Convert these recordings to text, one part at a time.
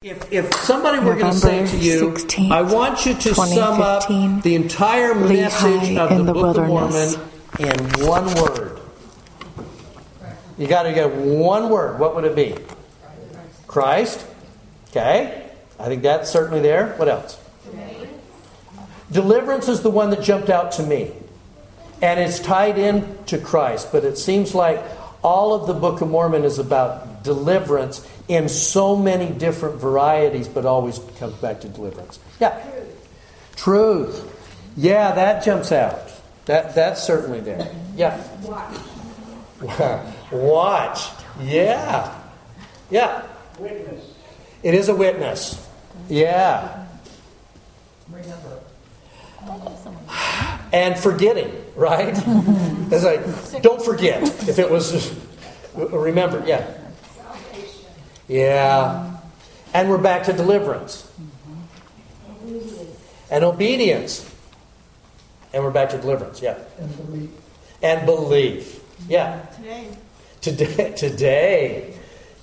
If, if somebody were going to say to you, 16th, I want you to sum up the entire message of the, the Book wilderness. of Mormon in one word. You got to get one word. What would it be? Christ. Okay. I think that's certainly there. What else? Deliverance is the one that jumped out to me. And it's tied in to Christ, but it seems like all of the Book of Mormon is about deliverance in so many different varieties, but always comes back to deliverance. Yeah. Truth. Yeah, that jumps out. That that's certainly there. Yeah. Watch. Watch. Yeah. Yeah. Witness. It is a witness. Yeah. Remember. And forgetting, right? It's like, don't forget. If it was, remember, yeah. Yeah. And we're back to deliverance. And obedience. And we're back to deliverance, yeah. And belief. And belief. Yeah. Today. Today. Today.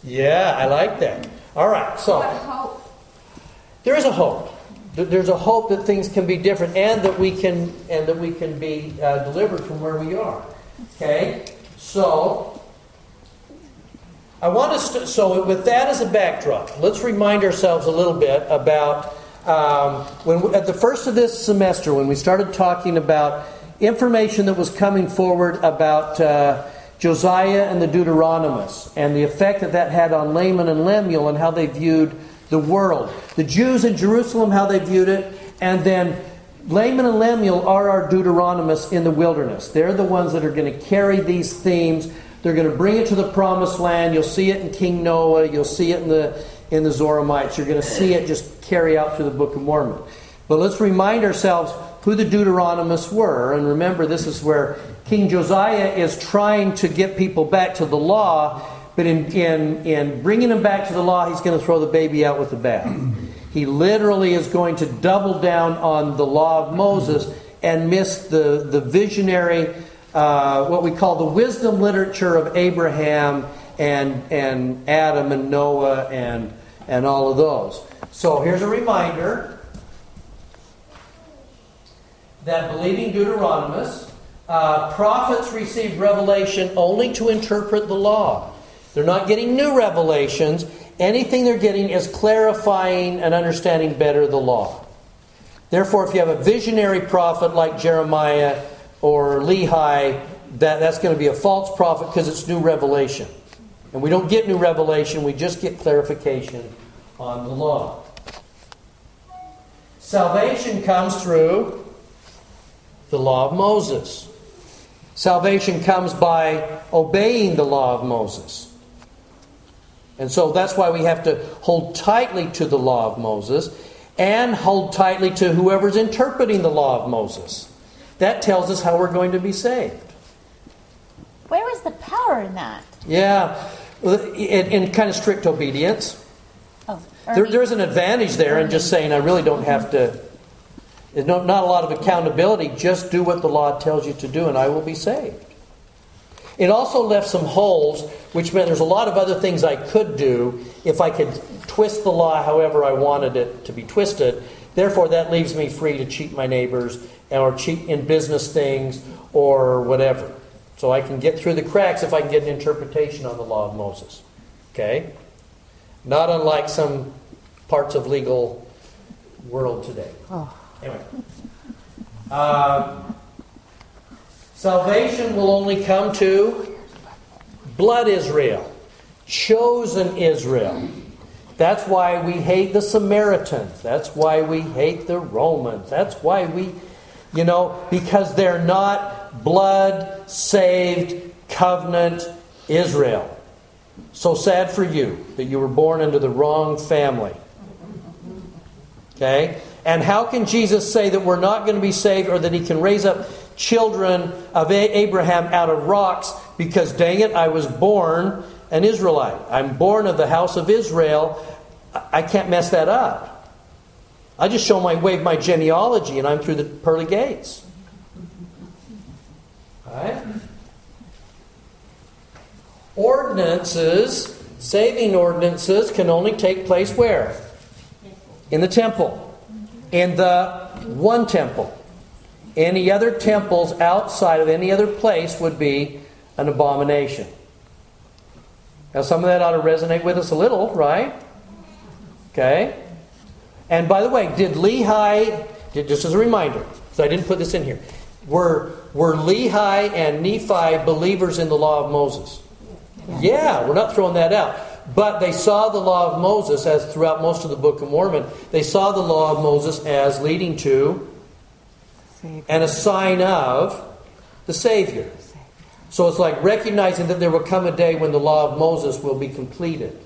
Yeah, I like that. All right, so. What hope? There is a hope. There's a hope that things can be different, and that we can and that we can be uh, delivered from where we are. Okay, so I want to. St- so with that as a backdrop, let's remind ourselves a little bit about um, when we, at the first of this semester when we started talking about information that was coming forward about. Uh, Josiah and the Deuteronomists, and the effect that that had on Laman and Lemuel, and how they viewed the world. The Jews in Jerusalem, how they viewed it, and then Laman and Lemuel are our Deuteronomists in the wilderness. They're the ones that are going to carry these themes. They're going to bring it to the promised land. You'll see it in King Noah. You'll see it in the in the Zoramites. You're going to see it just carry out through the Book of Mormon. But let's remind ourselves who the Deuteronomists were, and remember this is where King Josiah is trying to get people back to the law, but in, in, in bringing them back to the law, he's going to throw the baby out with the bath. He literally is going to double down on the law of Moses and miss the, the visionary, uh, what we call the wisdom literature of Abraham and, and Adam and Noah and, and all of those. So here's a reminder that believing Deuteronomists, uh, prophets receive revelation only to interpret the law. They're not getting new revelations. Anything they're getting is clarifying and understanding better the law. Therefore, if you have a visionary prophet like Jeremiah or Lehi, that, that's going to be a false prophet because it's new revelation. And we don't get new revelation, we just get clarification on the law. Salvation comes through the law of Moses. Salvation comes by obeying the law of Moses. And so that's why we have to hold tightly to the law of Moses and hold tightly to whoever's interpreting the law of Moses. That tells us how we're going to be saved. Where is the power in that? Yeah, in, in kind of strict obedience. Oh, There, there's an advantage there in just saying, I really don't have to. There's not a lot of accountability. Just do what the law tells you to do, and I will be saved. It also left some holes, which meant there's a lot of other things I could do if I could twist the law however I wanted it to be twisted. Therefore, that leaves me free to cheat my neighbors or cheat in business things or whatever. So I can get through the cracks if I can get an interpretation on the law of Moses. Okay? Not unlike some parts of legal world today. Anyway. Uh, salvation will only come to blood Israel, chosen Israel. That's why we hate the Samaritans. That's why we hate the Romans. That's why we, you know, because they're not blood saved covenant Israel. So sad for you that you were born into the wrong family. Okay? And how can Jesus say that we're not going to be saved or that he can raise up children of Abraham out of rocks because, dang it, I was born an Israelite. I'm born of the house of Israel. I can't mess that up. I just show my wave my genealogy and I'm through the pearly gates. All right? Ordinances, saving ordinances, can only take place where? in the temple, in the one temple. Any other temples outside of any other place would be an abomination. Now, some of that ought to resonate with us a little, right? Okay? And by the way, did Lehi, just as a reminder, so I didn't put this in here, were, were Lehi and Nephi believers in the law of Moses? Yeah, we're not throwing that out. But they saw the law of Moses, as throughout most of the Book of Mormon, they saw the law of Moses as leading to and a sign of the Savior. So it's like recognizing that there will come a day when the law of Moses will be completed.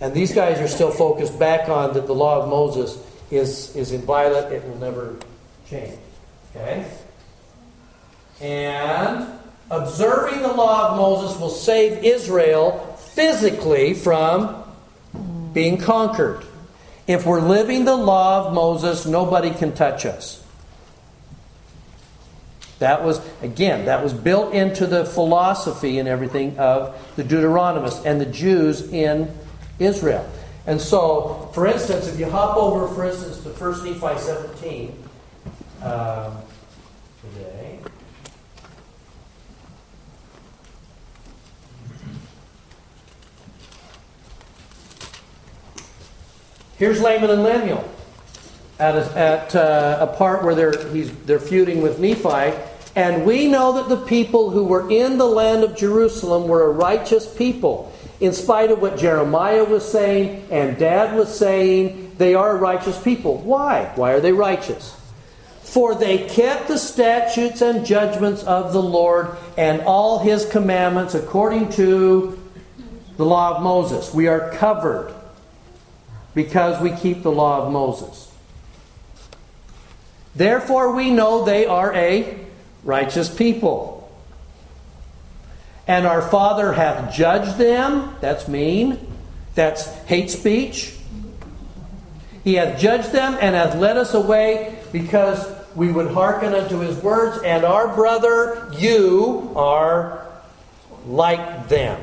And these guys are still focused back on that the law of Moses is, is inviolate, it will never change. Okay? And observing the law of Moses will save Israel physically from being conquered. If we're living the law of Moses, nobody can touch us. That was, again, that was built into the philosophy and everything of the Deuteronomists and the Jews in Israel. And so, for instance, if you hop over, for instance, to 1 Nephi 17 um, today. Here's Laman and Lemuel at a, at, uh, a part where they're, they're feuding with Nephi. And we know that the people who were in the land of Jerusalem were a righteous people. In spite of what Jeremiah was saying and Dad was saying, they are a righteous people. Why? Why are they righteous? For they kept the statutes and judgments of the Lord and all his commandments according to the law of Moses. We are covered because we keep the law of Moses. Therefore, we know they are a righteous people. And our Father hath judged them. That's mean. That's hate speech. He hath judged them and hath led us away because we would hearken unto his words. And our brother, you are like them.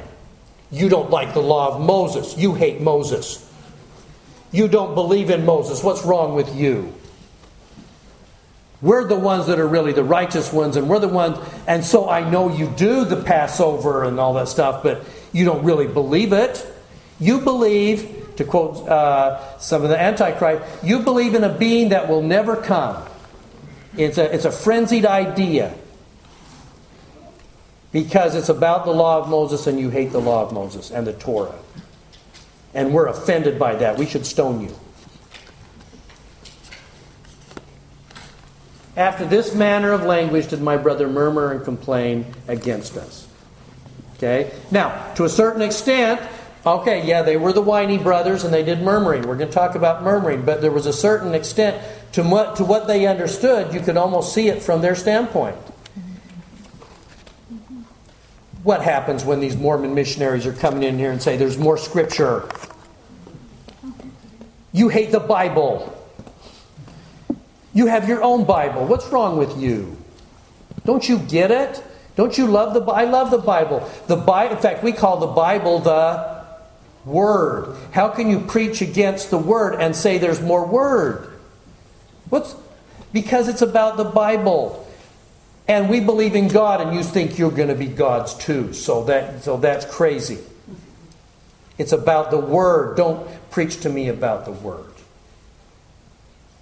You don't like the law of Moses. You hate Moses. You don't believe in Moses. What's wrong with you? We're the ones that are really the righteous ones, and we're the ones. And so I know you do the Passover and all that stuff, but you don't really believe it. You believe, to quote uh, some of the Antichrist, you believe in a being that will never come. It's a, it's a frenzied idea because it's about the law of Moses, and you hate the law of Moses and the Torah. And we're offended by that. We should stone you. After this manner of language did my brother murmur and complain against us. Okay? Now, to a certain extent, okay, yeah, they were the whiny brothers and they did murmuring. We're going to talk about murmuring, but there was a certain extent to what, to what they understood. You could almost see it from their standpoint. What happens when these Mormon missionaries are coming in here and say there's more scripture? You hate the Bible. You have your own Bible. What's wrong with you? Don't you get it? Don't you love the Bible? I love the Bible. The Bible, in fact, we call the Bible the Word. How can you preach against the Word and say there's more Word? What's because it's about the Bible. And we believe in God and you think you're going to be God's too. So that so that's crazy. It's about the word. Don't preach to me about the word.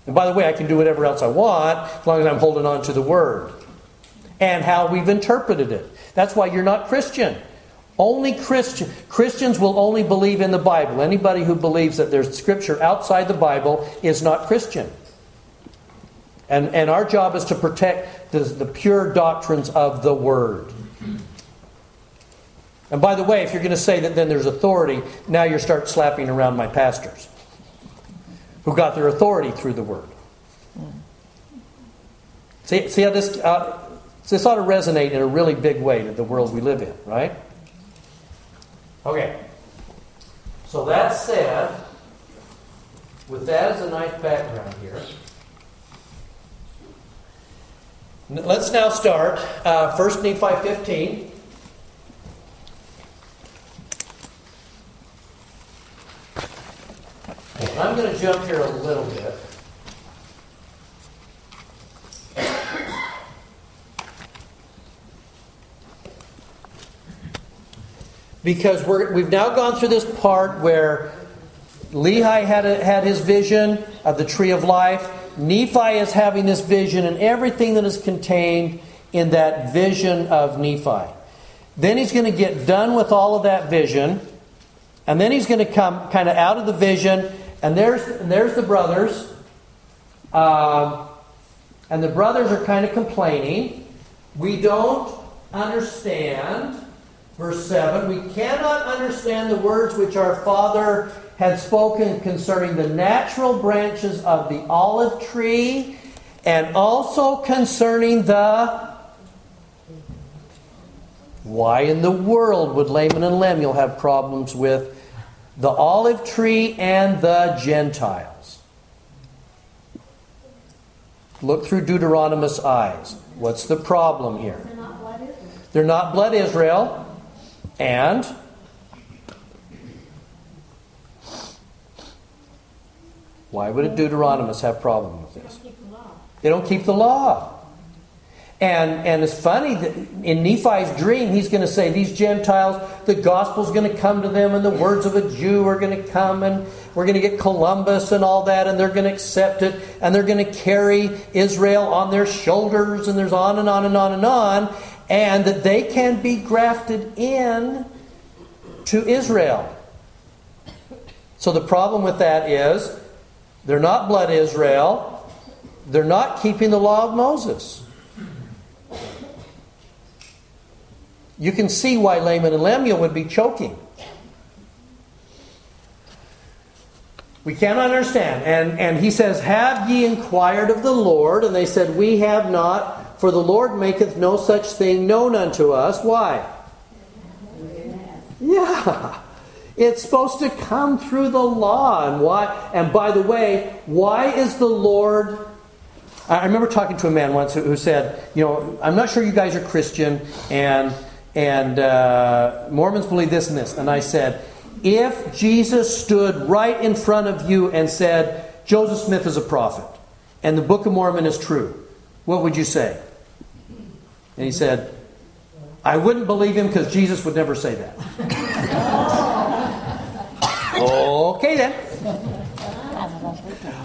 And by the way, I can do whatever else I want as long as I'm holding on to the Word and how we've interpreted it. That's why you're not Christian. Only Christian Christians will only believe in the Bible. Anybody who believes that there's scripture outside the Bible is not Christian. And, and our job is to protect the, the pure doctrines of the Word. And by the way, if you're going to say that then there's authority, now you start slapping around my pastors who got their authority through the word. See, see how this, uh, this ought to resonate in a really big way to the world we live in, right? Okay. So that said, with that as a nice background here, let's now start uh, 1 Nephi 15. I'm going to jump here a little bit. Because we're, we've now gone through this part where Lehi had, a, had his vision of the tree of life. Nephi is having this vision and everything that is contained in that vision of Nephi. Then he's going to get done with all of that vision, and then he's going to come kind of out of the vision, and there's, and there's the brothers. Um, and the brothers are kind of complaining. We don't understand. Verse 7 We cannot understand the words which our father had spoken concerning the natural branches of the olive tree and also concerning the. Why in the world would Laman and Lemuel have problems with the olive tree and the Gentiles? Look through Deuteronomous eyes. What's the problem here? They're not blood Israel. They're not blood Israel. And why would a Deuteronomist have problem with this? They don't keep the law. And, and it's funny that in Nephi's dream, he's going to say, These Gentiles, the gospel's going to come to them, and the words of a Jew are going to come, and we're going to get Columbus and all that, and they're going to accept it, and they're going to carry Israel on their shoulders, and there's on and on and on and on and that they can be grafted in to Israel. So the problem with that is they're not blood Israel, they're not keeping the law of Moses. You can see why Laman and Lemuel would be choking. We cannot understand. And, and he says, Have ye inquired of the Lord? And they said, We have not. For the Lord maketh no such thing known unto us. Why? Yeah. It's supposed to come through the law. And why and by the way, why is the Lord I remember talking to a man once who said, you know, I'm not sure you guys are Christian and and uh, Mormons believe this and this. And I said, if Jesus stood right in front of you and said, Joseph Smith is a prophet and the Book of Mormon is true, what would you say? And he said, I wouldn't believe him because Jesus would never say that. okay then.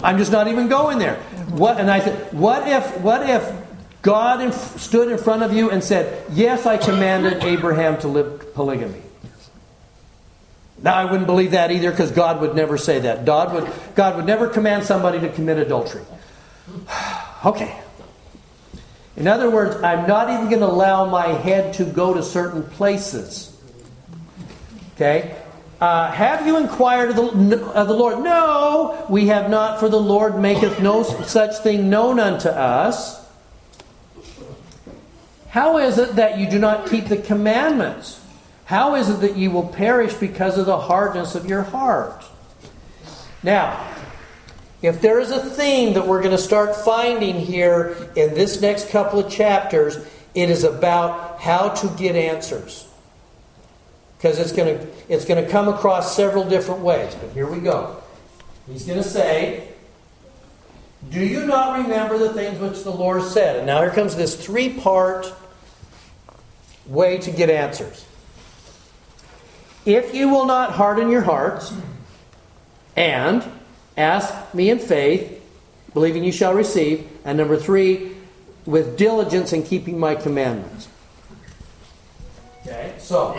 I'm just not even going there. What and I said, what if what if God in, stood in front of you and said, "Yes, I commanded Abraham to live polygamy." Now I wouldn't believe that either because God would never say that. God would God would never command somebody to commit adultery. okay. In other words, I'm not even going to allow my head to go to certain places. Okay? Uh, have you inquired of the, of the Lord? No, we have not, for the Lord maketh no such thing known unto us. How is it that you do not keep the commandments? How is it that you will perish because of the hardness of your heart? Now, if there is a theme that we're going to start finding here in this next couple of chapters, it is about how to get answers. Because it's going to it's going to come across several different ways. But here we go. He's going to say, Do you not remember the things which the Lord said? And now here comes this three part way to get answers. If you will not harden your hearts, and Ask me in faith, believing you shall receive. And number three, with diligence in keeping my commandments. Okay, so.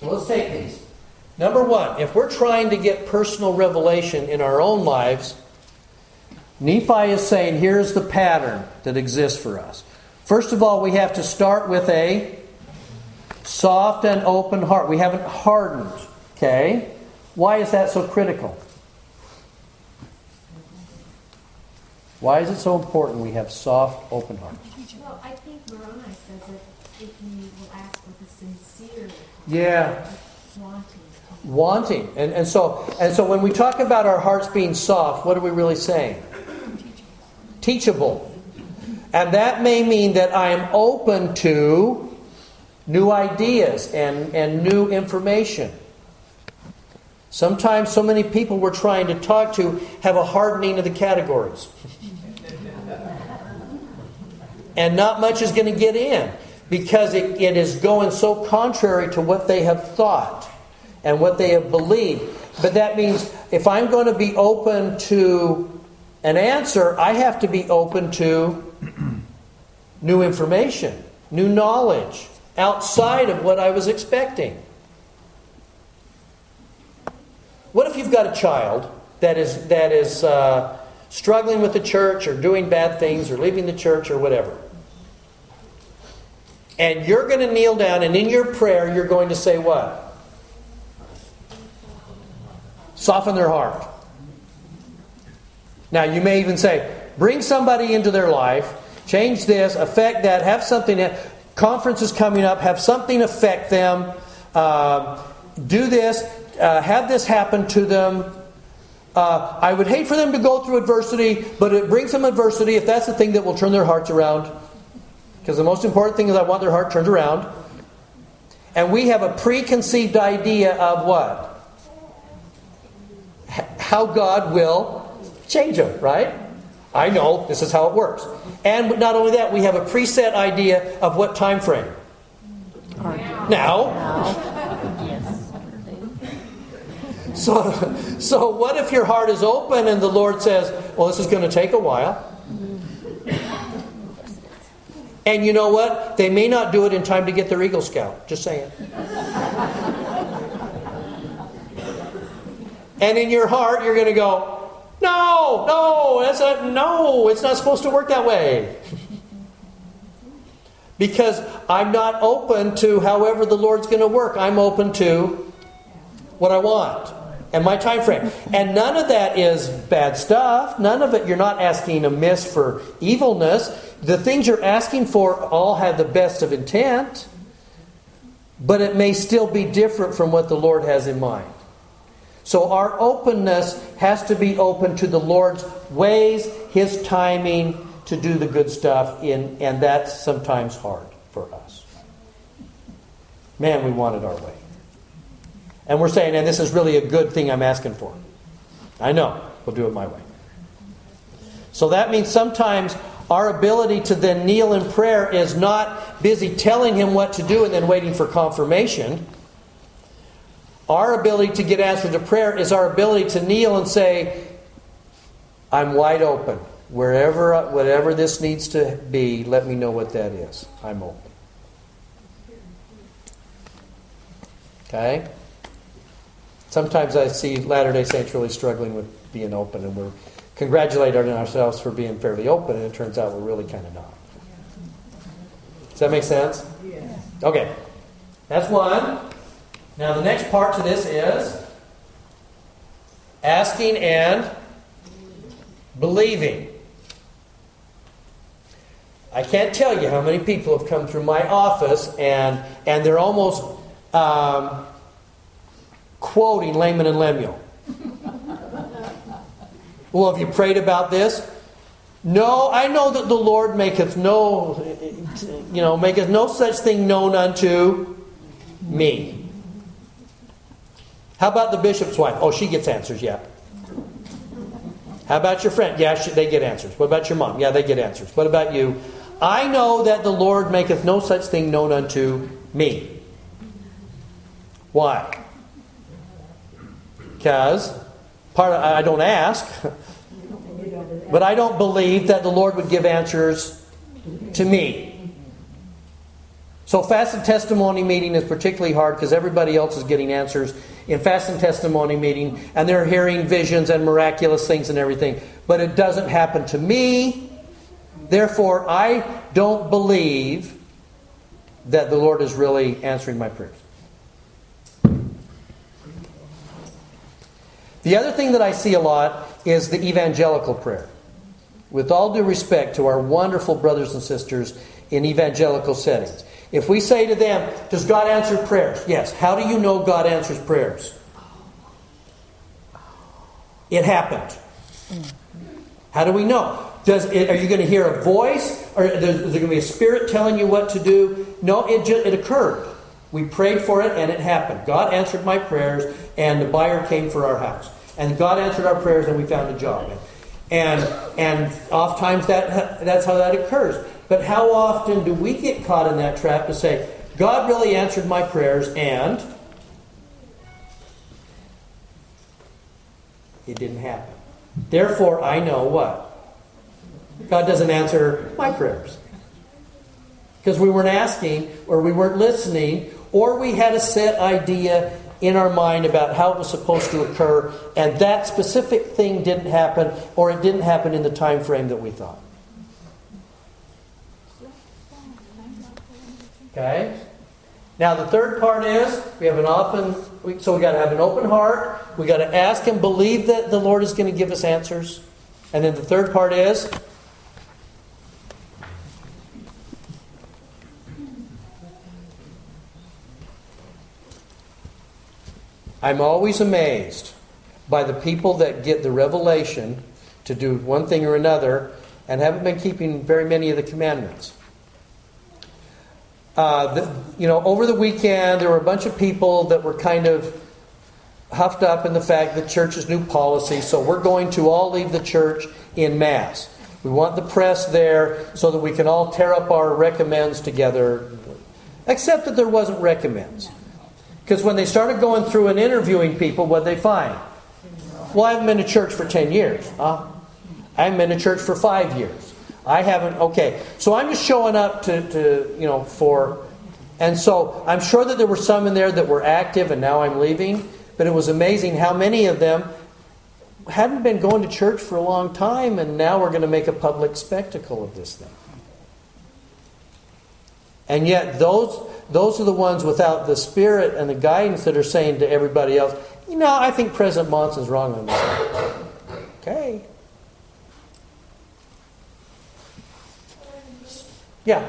So let's take these. Number one, if we're trying to get personal revelation in our own lives, Nephi is saying here's the pattern that exists for us. First of all, we have to start with a Soft and open heart. We haven't hardened. Okay? Why is that so critical? Why is it so important we have soft, open hearts? Well, I think Moroni says that if you will ask with a sincere yeah. wanting. Wanting. And, and so and so when we talk about our hearts being soft, what are we really saying? Teachable. And that may mean that I am open to new ideas and, and new information. Sometimes so many people we're trying to talk to have a hardening of the categories. and not much is going to get in because it, it is going so contrary to what they have thought and what they have believed. But that means if I'm going to be open to an answer, I have to be open to new information, new knowledge outside of what I was expecting. What if you've got a child that is, that is uh, struggling with the church or doing bad things or leaving the church or whatever? And you're going to kneel down and in your prayer, you're going to say what? Soften their heart. Now, you may even say, bring somebody into their life, change this, affect that, have something conference is coming up, have something affect them, uh, do this, uh, have this happen to them. Uh, I would hate for them to go through adversity, but it brings them adversity if that's the thing that will turn their hearts around. Because the most important thing is I want their heart turned around. And we have a preconceived idea of what? How God will change them, right? I know this is how it works. And not only that, we have a preset idea of what time frame. Now. So, so what if your heart is open and the Lord says, well, this is going to take a while? And you know what? They may not do it in time to get their Eagle Scout. Just saying. and in your heart, you're going to go, no, no, that's not, no, it's not supposed to work that way. because I'm not open to however the Lord's going to work. I'm open to what I want and my time frame. And none of that is bad stuff. None of it, you're not asking amiss for evilness. The things you're asking for all have the best of intent, but it may still be different from what the Lord has in mind. So our openness has to be open to the Lord's ways, His timing to do the good stuff, in, and that's sometimes hard for us. Man, we want it our way. And we're saying, and this is really a good thing I'm asking for. I know, we'll do it my way. So that means sometimes our ability to then kneel in prayer is not busy telling him what to do and then waiting for confirmation. Our ability to get answered to prayer is our ability to kneel and say, I'm wide open. Wherever, whatever this needs to be, let me know what that is. I'm open. Okay? Sometimes I see Latter day Saints really struggling with being open, and we're congratulating ourselves for being fairly open, and it turns out we're really kind of not. Does that make sense? Okay. That's one. Now, the next part to this is asking and believing. I can't tell you how many people have come through my office and, and they're almost um, quoting Laman and Lemuel. well, have you prayed about this? No, I know that the Lord maketh no, you know, maketh no such thing known unto me. How about the bishop's wife? Oh, she gets answers, yeah. How about your friend? Yeah, she, they get answers. What about your mom? Yeah, they get answers. What about you? I know that the Lord maketh no such thing known unto me. Why? Because part of, I don't ask, but I don't believe that the Lord would give answers to me. So fast and testimony meeting is particularly hard because everybody else is getting answers in fast and testimony meeting and they're hearing visions and miraculous things and everything. But it doesn't happen to me. Therefore, I don't believe that the Lord is really answering my prayers. The other thing that I see a lot is the evangelical prayer. With all due respect to our wonderful brothers and sisters in evangelical settings, if we say to them, Does God answer prayers? Yes. How do you know God answers prayers? It happened. How do we know? Does it, are you going to hear a voice? Or is there going to be a spirit telling you what to do? No, it, just, it occurred. We prayed for it and it happened. God answered my prayers and the buyer came for our house. And God answered our prayers and we found a job. And, and oftentimes that, that's how that occurs. But how often do we get caught in that trap to say, God really answered my prayers and it didn't happen? Therefore, I know what? God doesn't answer my prayers. Because we weren't asking, or we weren't listening, or we had a set idea in our mind about how it was supposed to occur, and that specific thing didn't happen, or it didn't happen in the time frame that we thought. Okay? Now, the third part is we have an often, so we got to have an open heart. We got to ask and believe that the Lord is going to give us answers. And then the third part is I'm always amazed by the people that get the revelation to do one thing or another and haven't been keeping very many of the commandments. Uh, the, you know, over the weekend, there were a bunch of people that were kind of huffed up in the fact that church's new policy, so we're going to all leave the church in mass. We want the press there so that we can all tear up our recommends together, except that there wasn't recommends. Because when they started going through and interviewing people, what they find? Well, I haven't been to church for 10 years. Huh? I haven't been to church for five years. I haven't, okay. So I'm just showing up to, to, you know, for, and so I'm sure that there were some in there that were active and now I'm leaving, but it was amazing how many of them hadn't been going to church for a long time and now we're going to make a public spectacle of this thing. And yet, those, those are the ones without the spirit and the guidance that are saying to everybody else, you know, I think President Monson's wrong on this. Okay. Yeah.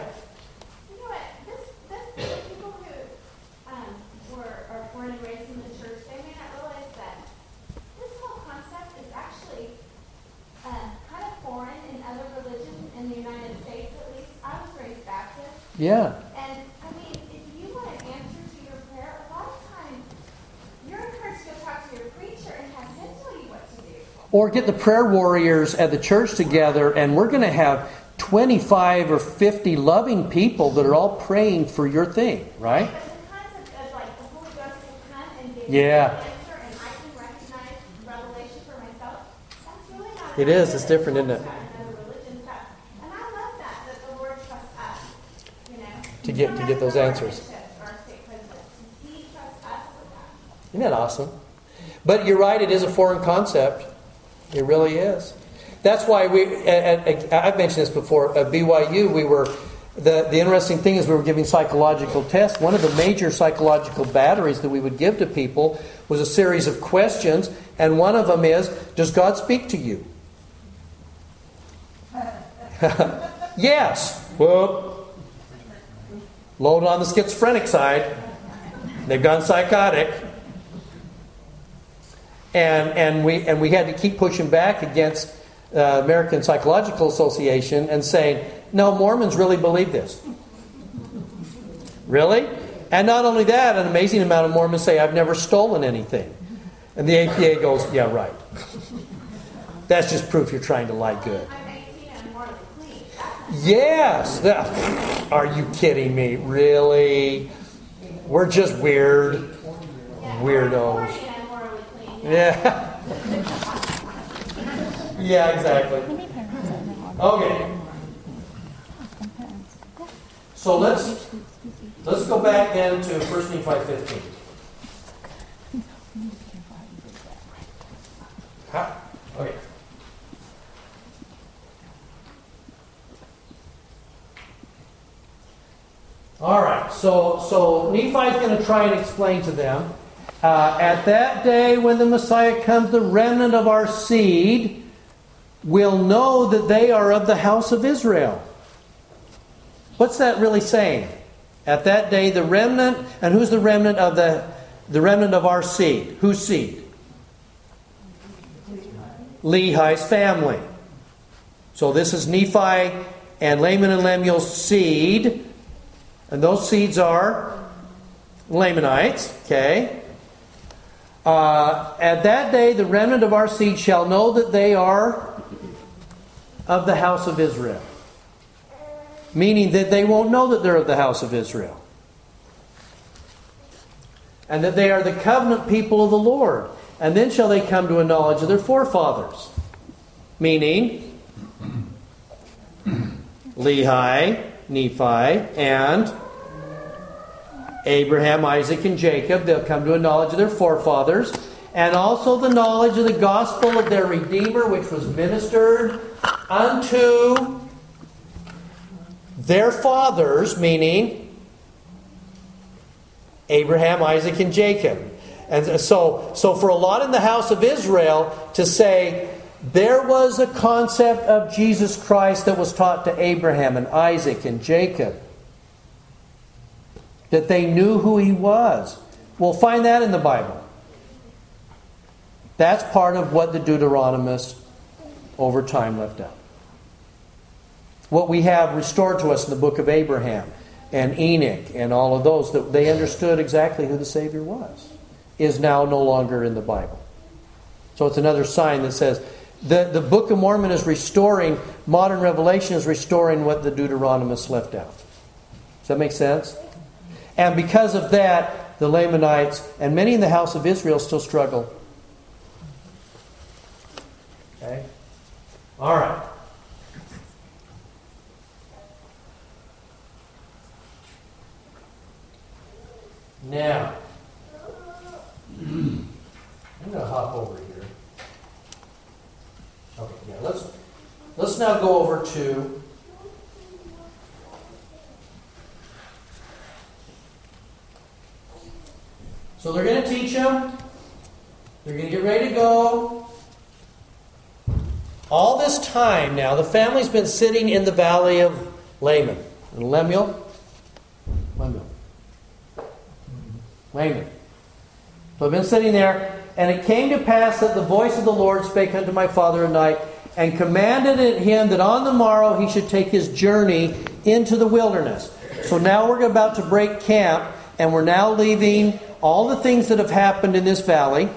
You Or get the prayer warriors at the church together, and we're going to have 25 or 50 loving people that are all praying for your thing, right? But the concept of like the Holy Ghost will come and give Yeah. me an answer and I can recognize revelation for myself, that's really not It is. It's different, isn't it? And other religions have. And I love that, that the Lord trusts us, you know. To get- to get those answers. the bishops or stake presidents, He trusts us with that. Isn't that awesome? But you're right, it is a foreign concept. It really is. That's why we, at, at, I've mentioned this before, at BYU, we were, the, the interesting thing is we were giving psychological tests. One of the major psychological batteries that we would give to people was a series of questions, and one of them is Does God speak to you? yes. Whoop. Load on the schizophrenic side. They've gone psychotic. And, and, we, and we had to keep pushing back against uh, American Psychological Association and saying, no, Mormons really believe this. Really? And not only that, an amazing amount of Mormons say, I've never stolen anything. And the APA goes, yeah, right. That's just proof you're trying to lie good. I'm 18 and morally clean. Yes. That- are you kidding me? Really? We're just weird. Weirdos. Yeah. yeah, exactly. Okay. So let's let's go back then to 1 Nephi 15. How? Okay. All right. So so Nephi's going to try and explain to them. Uh, at that day, when the Messiah comes, the remnant of our seed will know that they are of the house of Israel. What's that really saying? At that day, the remnant, and who's the remnant of the the remnant of our seed? Whose seed? Lehi's family. So this is Nephi and Laman and Lemuel's seed. And those seeds are Lamanites. Okay. Uh, at that day, the remnant of our seed shall know that they are of the house of Israel. Meaning that they won't know that they're of the house of Israel. And that they are the covenant people of the Lord. And then shall they come to a knowledge of their forefathers. Meaning, Lehi, Nephi, and Abraham, Isaac, and Jacob. They'll come to a knowledge of their forefathers. And also the knowledge of the gospel of their Redeemer, which was ministered unto their fathers, meaning Abraham, Isaac, and Jacob. And so, so for a lot in the house of Israel to say there was a concept of Jesus Christ that was taught to Abraham and Isaac and Jacob, that they knew who he was. We'll find that in the Bible. That's part of what the Deuteronomists over time left out. What we have restored to us in the book of Abraham and Enoch and all of those, that they understood exactly who the Savior was, is now no longer in the Bible. So it's another sign that says the, the Book of Mormon is restoring, modern revelation is restoring what the Deuteronomists left out. Does that make sense? And because of that, the Lamanites and many in the house of Israel still struggle. Okay? All right. Now, I'm going to hop over here. Okay, yeah, let's let's now go over to So they're going to teach them. They're going to get ready to go. All this time now, the family's been sitting in the valley of Laman. And Lemuel? Lemuel. Laman. So I've been sitting there, and it came to pass that the voice of the Lord spake unto my father at night, and commanded him that on the morrow he should take his journey into the wilderness. So now we're about to break camp, and we're now leaving all the things that have happened in this valley,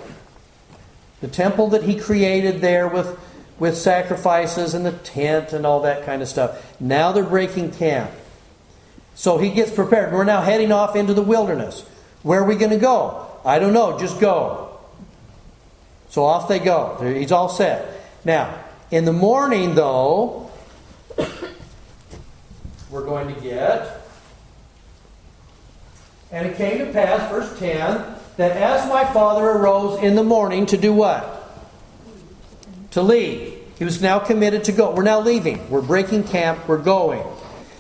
the temple that he created there with, with sacrifices and the tent and all that kind of stuff. Now they're breaking camp. So he gets prepared. We're now heading off into the wilderness. Where are we going to go? I don't know. Just go. So off they go. He's all set. Now, in the morning, though, we're going to get. And it came to pass, verse 10, that as my father arose in the morning to do what? To leave. He was now committed to go. We're now leaving. We're breaking camp. We're going.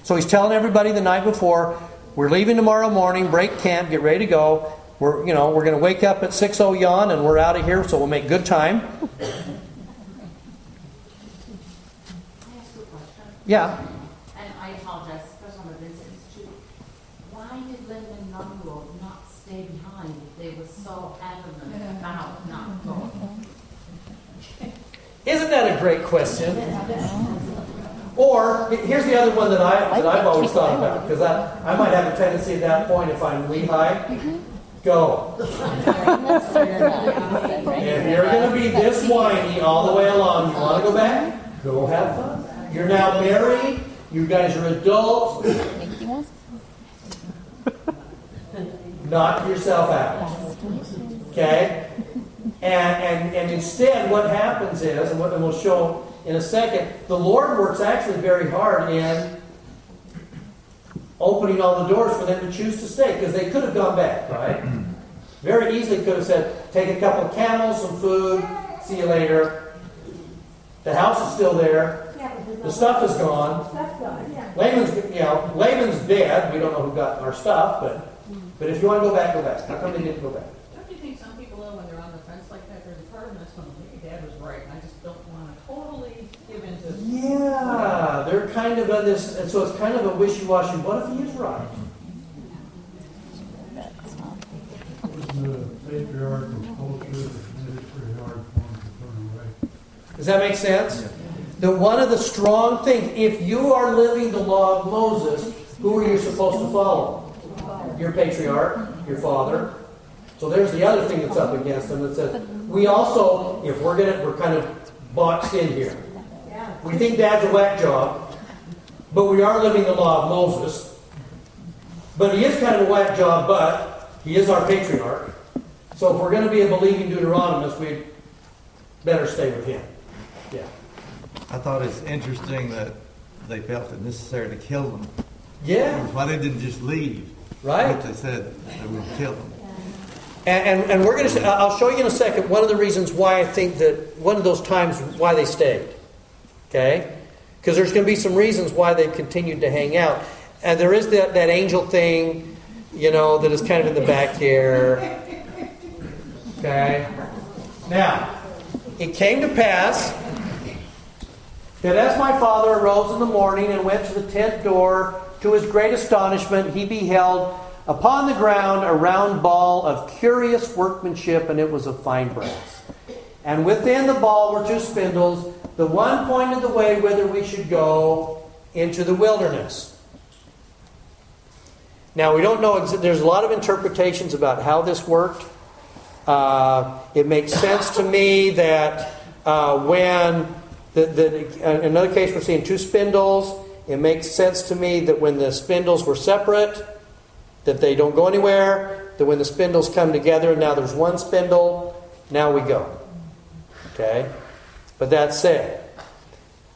So he's telling everybody the night before, we're leaving tomorrow morning, break camp, get ready to go. We're, you know, we're going to wake up at 6 yon and we're out of here, so we'll make good time. I ask you a question? Yeah. And I apologize, first on the Vincent Institute. Why did Laman and Lemuel not stay behind if they were so adamant about not going? Isn't that a great question? Or here's the other one that I that I've always thought about because I, I might have a tendency at that point if I'm Lehi, go. If you're going to be this whiny all the way along, you want to go back? Go have fun. You're now married. You guys are adults. Knock yourself out. Okay? And, and, and instead, what happens is, and what and we'll show in a second, the Lord works actually very hard in opening all the doors for them to choose to stay because they could have gone back, right? Mm-hmm. Very easily could have said, take a couple of camels, some food, see you later. The house is still there. The stuff is gone. Laban's, you know, Laban's dead. We don't know who got our stuff, but but if you want to go back, go back. How come they didn't go back? Don't you think some people, though, when they're on the fence like that, there's a part of them that's going, maybe dad was right, and I just don't want to totally give into Yeah, they're kind of on this, and so it's kind of a wishy-washy. What if he is right? Does that make sense? that one of the strong things, if you are living the law of Moses, who are you supposed to follow? Your patriarch, your father. So there's the other thing that's up against them that says, we also, if we're gonna, we're kind of boxed in here. We think dad's a whack job, but we are living the law of Moses. But he is kind of a whack job, but he is our patriarch. So if we're going to be a believing Deuteronomist, we better stay with him. Yeah. I thought it's interesting that they felt it necessary to kill them. Yeah. Why they didn't just leave? Right. But they said they would kill them. And, and, and we're going to, I'll show you in a second one of the reasons why I think that one of those times why they stayed. Okay? Because there's going to be some reasons why they've continued to hang out. And there is that, that angel thing, you know, that is kind of in the back here. Okay? Now, it came to pass that as my father arose in the morning and went to the tent door, to his great astonishment, he beheld upon the ground a round ball of curious workmanship, and it was of fine brass. And within the ball were two spindles. The one point of the way whither we should go into the wilderness. Now, we don't know, there's a lot of interpretations about how this worked. Uh, it makes sense to me that uh, when, the, the, in another case, we're seeing two spindles. It makes sense to me that when the spindles were separate, that they don't go anywhere, that when the spindles come together, now there's one spindle, now we go. Okay? But that said,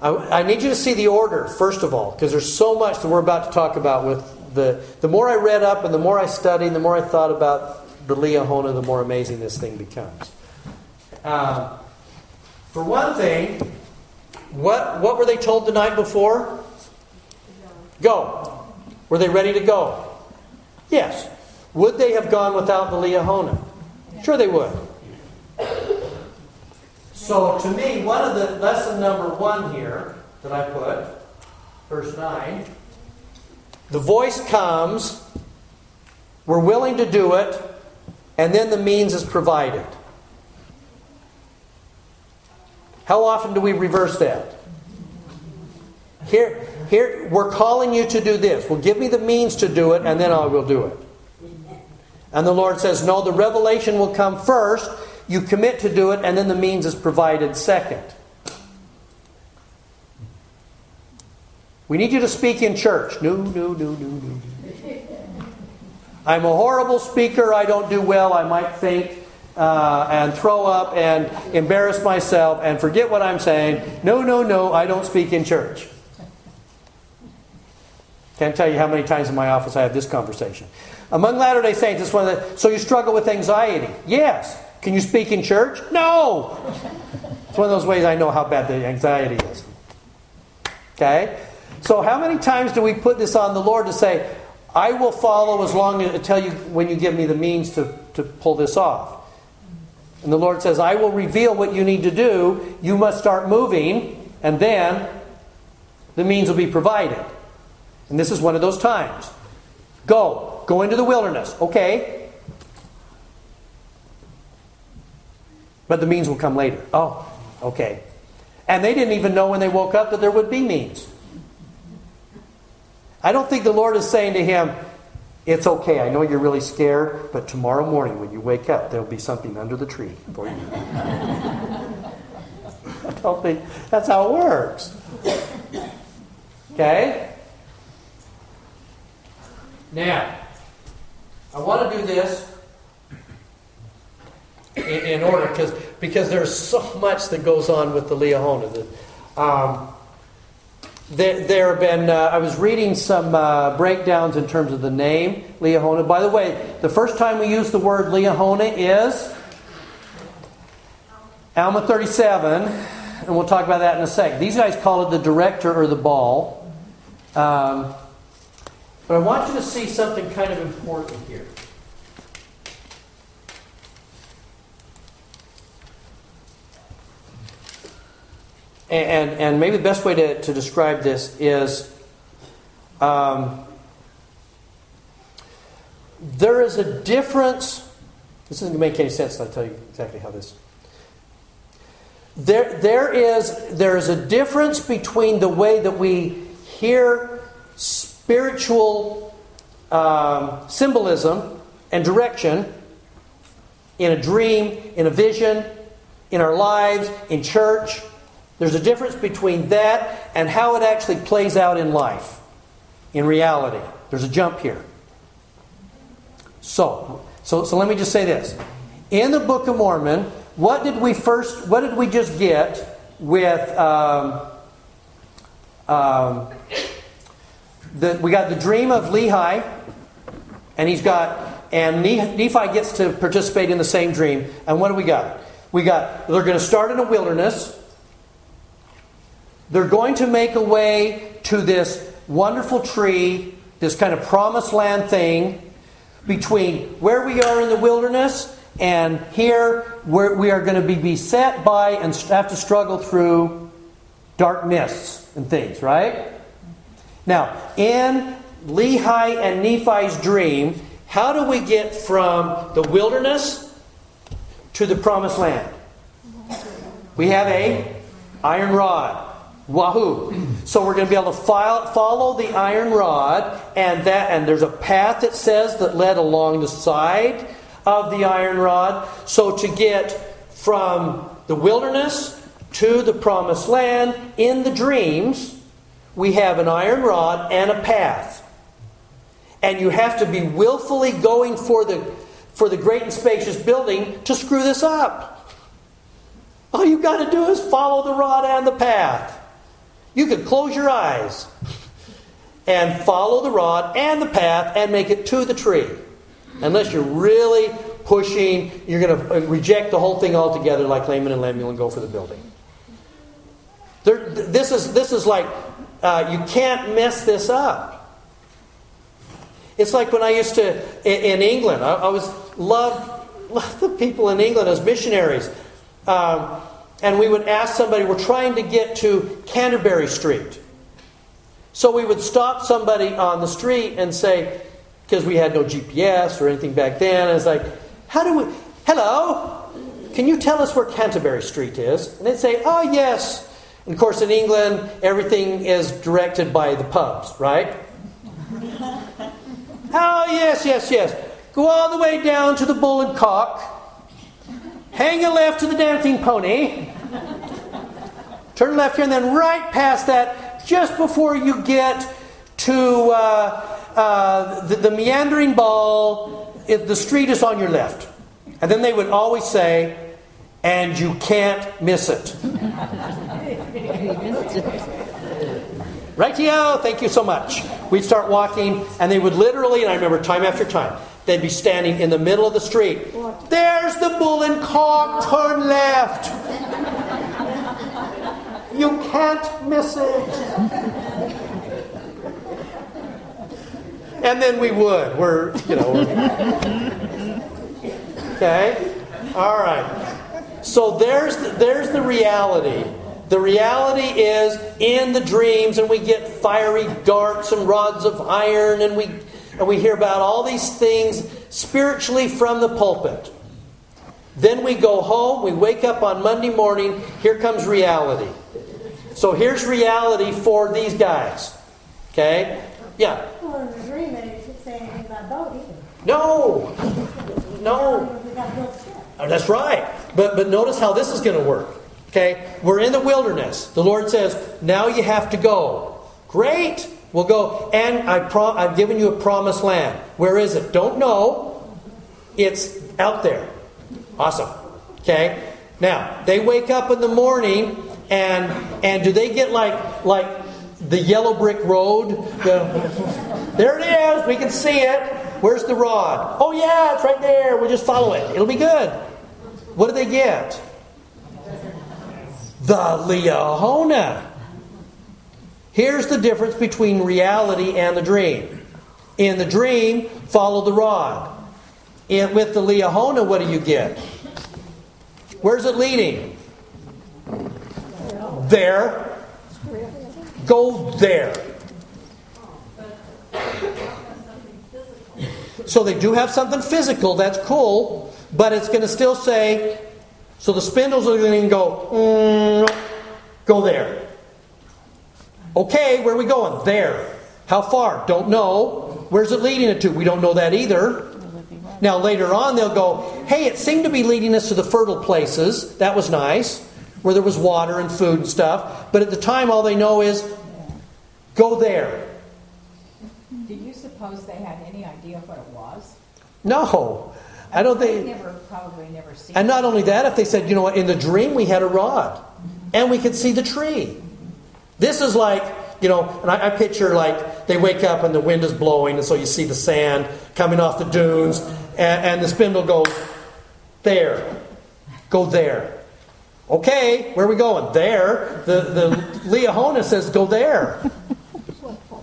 I, I need you to see the order, first of all, because there's so much that we're about to talk about with the the more I read up and the more I studied, and the more I thought about the Liahona, the more amazing this thing becomes. Um, for one thing, what what were they told the night before? Go. Were they ready to go? Yes. Would they have gone without the Liahona? Sure, they would. So, to me, one of the lesson number one here that I put, verse 9, the voice comes, we're willing to do it, and then the means is provided. How often do we reverse that? Here, here, we're calling you to do this. Well, give me the means to do it, and then I will do it. And the Lord says, No, the revelation will come first. You commit to do it, and then the means is provided second. We need you to speak in church. No, no, no, no, no. I'm a horrible speaker. I don't do well. I might faint uh, and throw up and embarrass myself and forget what I'm saying. No, no, no. I don't speak in church. Can't tell you how many times in my office I have this conversation. Among Latter day Saints, it's one of the. So you struggle with anxiety? Yes. Can you speak in church? No. It's one of those ways I know how bad the anxiety is. Okay? So how many times do we put this on the Lord to say, I will follow as long as tell you when you give me the means to, to pull this off? And the Lord says, I will reveal what you need to do. You must start moving, and then the means will be provided. And this is one of those times. Go. Go into the wilderness. Okay. But the means will come later. Oh, okay. And they didn't even know when they woke up that there would be means. I don't think the Lord is saying to him, It's okay, I know you're really scared, but tomorrow morning when you wake up, there'll be something under the tree for you. I don't think that's how it works. Okay? Now, I want to do this in, in order because because there's so much that goes on with the Liahona. Um, there, there have been, uh, I was reading some uh, breakdowns in terms of the name, Liahona. By the way, the first time we use the word Liahona is Alma 37, and we'll talk about that in a sec. These guys call it the director or the ball. Um, but I want you to see something kind of important here. And, and maybe the best way to, to describe this is um, there is a difference. This to make any sense I'll tell you exactly how this. there, there, is, there is a difference between the way that we hear spiritual um, symbolism and direction in a dream, in a vision, in our lives, in church. There's a difference between that and how it actually plays out in life, in reality. There's a jump here. So, so, so let me just say this. In the Book of Mormon, what did we first, what did we just get with, um, um, the, we got the dream of Lehi, and he's got, and Nephi gets to participate in the same dream. And what do we got? We got, they're going to start in a wilderness. They're going to make a way to this wonderful tree, this kind of promised land thing between where we are in the wilderness and here where we are going to be beset by and have to struggle through dark mists and things, right? Now, in Lehi and Nephi's dream, how do we get from the wilderness to the promised land? We have a iron rod. Wahoo! So we're going to be able to follow the iron rod, and that, and there's a path that says that led along the side of the iron rod. So to get from the wilderness to the promised land in the dreams, we have an iron rod and a path. And you have to be willfully going for the for the great and spacious building to screw this up. All you've got to do is follow the rod and the path. You could close your eyes and follow the rod and the path and make it to the tree. Unless you're really pushing, you're going to reject the whole thing altogether, like Laman and Lemuel, and go for the building. There, this, is, this is like, uh, you can't mess this up. It's like when I used to, in, England, I, I was loved, loved the people in England as missionaries. Um, and we would ask somebody, we're trying to get to Canterbury Street. So we would stop somebody on the street and say, because we had no GPS or anything back then, and it's like, how do we, hello, can you tell us where Canterbury Street is? And they'd say, oh, yes. And of course, in England, everything is directed by the pubs, right? oh, yes, yes, yes. Go all the way down to the Bull and Cock Hang a left to the dancing pony. Turn left here, and then right past that, just before you get to uh, uh, the, the, meandering ball, the street is on your left. And then they would always say, and you can't miss it. Right Rightio, thank you so much. We'd start walking, and they would literally, and I remember time after time, They'd be standing in the middle of the street. There's the bull and cock, turn left. You can't miss it. And then we would. We're, you know. Okay? All right. So there's the, there's the reality. The reality is in the dreams, and we get fiery darts and rods of iron, and we and we hear about all these things spiritually from the pulpit. Then we go home, we wake up on Monday morning, here comes reality. So here's reality for these guys. Okay? Yeah. Well, in the dream, they didn't say anything about boat either. No. No. Oh, that's right. But but notice how this is going to work. Okay? We're in the wilderness. The Lord says, now you have to go. Great. We'll go, and I pro- I've given you a promised land. Where is it? Don't know. It's out there. Awesome. Okay? Now, they wake up in the morning, and and do they get like like the yellow brick road? The, there it is. We can see it. Where's the rod? Oh yeah, it's right there. We'll just follow it. It'll be good. What do they get? The Liahona. Here's the difference between reality and the dream. In the dream, follow the rod. With the Liahona, what do you get? Where's it leading? There. Go there. So they do have something physical, that's cool, but it's going to still say So the spindles are going to go, mm, go there. Okay, where are we going? There. How far? Don't know. Where's it leading it to? We don't know that either. Now, later on, they'll go, hey, it seemed to be leading us to the fertile places. That was nice, where there was water and food and stuff. But at the time, all they know is go there. Do you suppose they had any idea what it was? No, I don't think. never, probably never seen. And not only that, if they said, you know what, in the dream we had a rod and we could see the tree. This is like, you know, and I, I picture like they wake up and the wind is blowing, and so you see the sand coming off the dunes, and, and the spindle goes, there, go there. Okay, where are we going? There. The, the Liahona says, go there.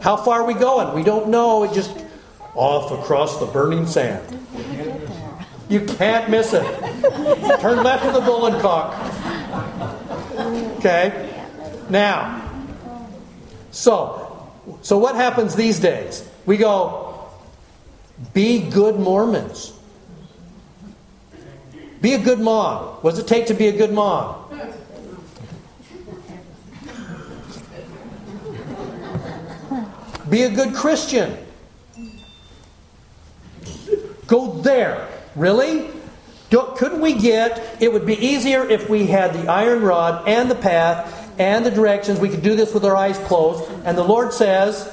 How far are we going? We don't know. It just off across the burning sand. You can't miss it. Turn left of the bull and Bullencock. Okay? Now, so, so what happens these days? We go, be good Mormons. Be a good mom. What does it take to be a good mom? Be a good Christian. Go there. Really? Don't, couldn't we get, it would be easier if we had the iron rod and the path and the directions. We could do this with our eyes closed. And the Lord says,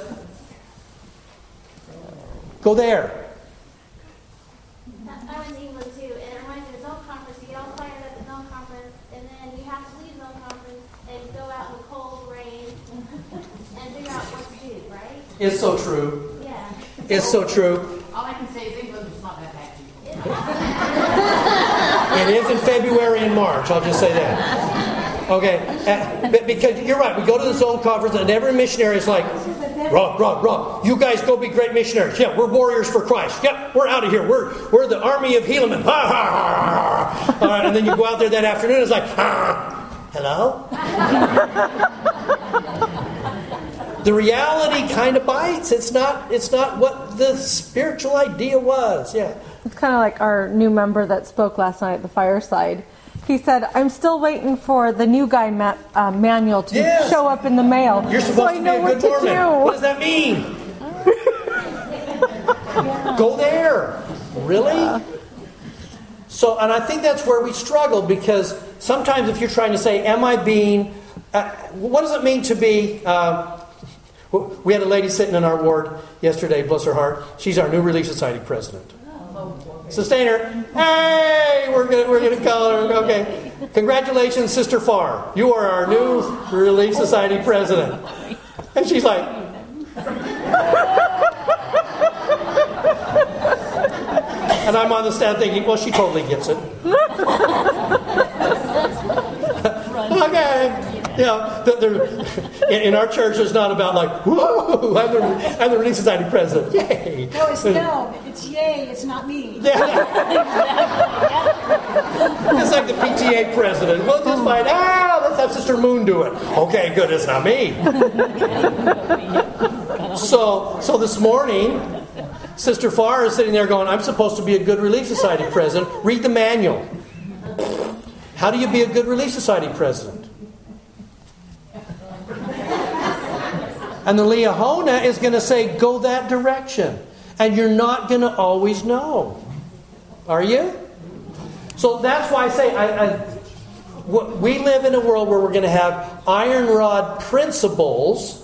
go there. I was in England too, and it reminds me of zone conference. You get all fired up at zone conference, and then you have to leave zone conference and go out in the cold rain and figure out what to right? It's so true. Yeah. It's so true. All I can say is England is not that bad. It is in February and March. I'll just say that. Okay, uh, because you're right, we go to the zone conference, and every missionary is like, "Rob, Rob, Rob, you guys go be great missionaries. Yeah, we're warriors for Christ. Yep, we're out of here. We're we're the army of Helaman. Ha ha ha ha. And then you go out there that afternoon. And it's like, ah, hello. the reality kind of bites. It's not. It's not what the spiritual idea was. Yeah. It's kind of like our new member that spoke last night at the fireside. He said, "I'm still waiting for the new guy ma- uh, manual to Yes. show up in the mail, You're so supposed I to be know a what good to Mormon. do." What does that mean? Go there. Really? So, and I think that's where we struggle because sometimes if you're trying to say, Am I being, uh, what does it mean to be? Uh, we had a lady sitting in our ward yesterday, bless her heart. She's our new Relief Society president. Sustainer, hey, we're gonna, we're gonna call her. Okay, congratulations, Sister Farr. You are our new Relief Society president. And she's like, and I'm on the stand thinking, well, she totally gets it. You know, the, in, in our church, it's not about like, whoa, I'm the, I'm the Relief Society president. Yay. No, it's no, it's yay, it's not me. Yeah. It's like the PTA president. We'll just find out. Let's have Sister Moon do it. Okay, good. It's not me. So, so this morning, Sister Farr is sitting there going, "I'm supposed to be a good Relief Society president. Read the manual. How do you be a good Relief Society president?" And the Liahona is going to say, "Go that direction," and you're not going to always know. Are you? So that's why I say I, I, we live in a world where we're going to have iron rod principles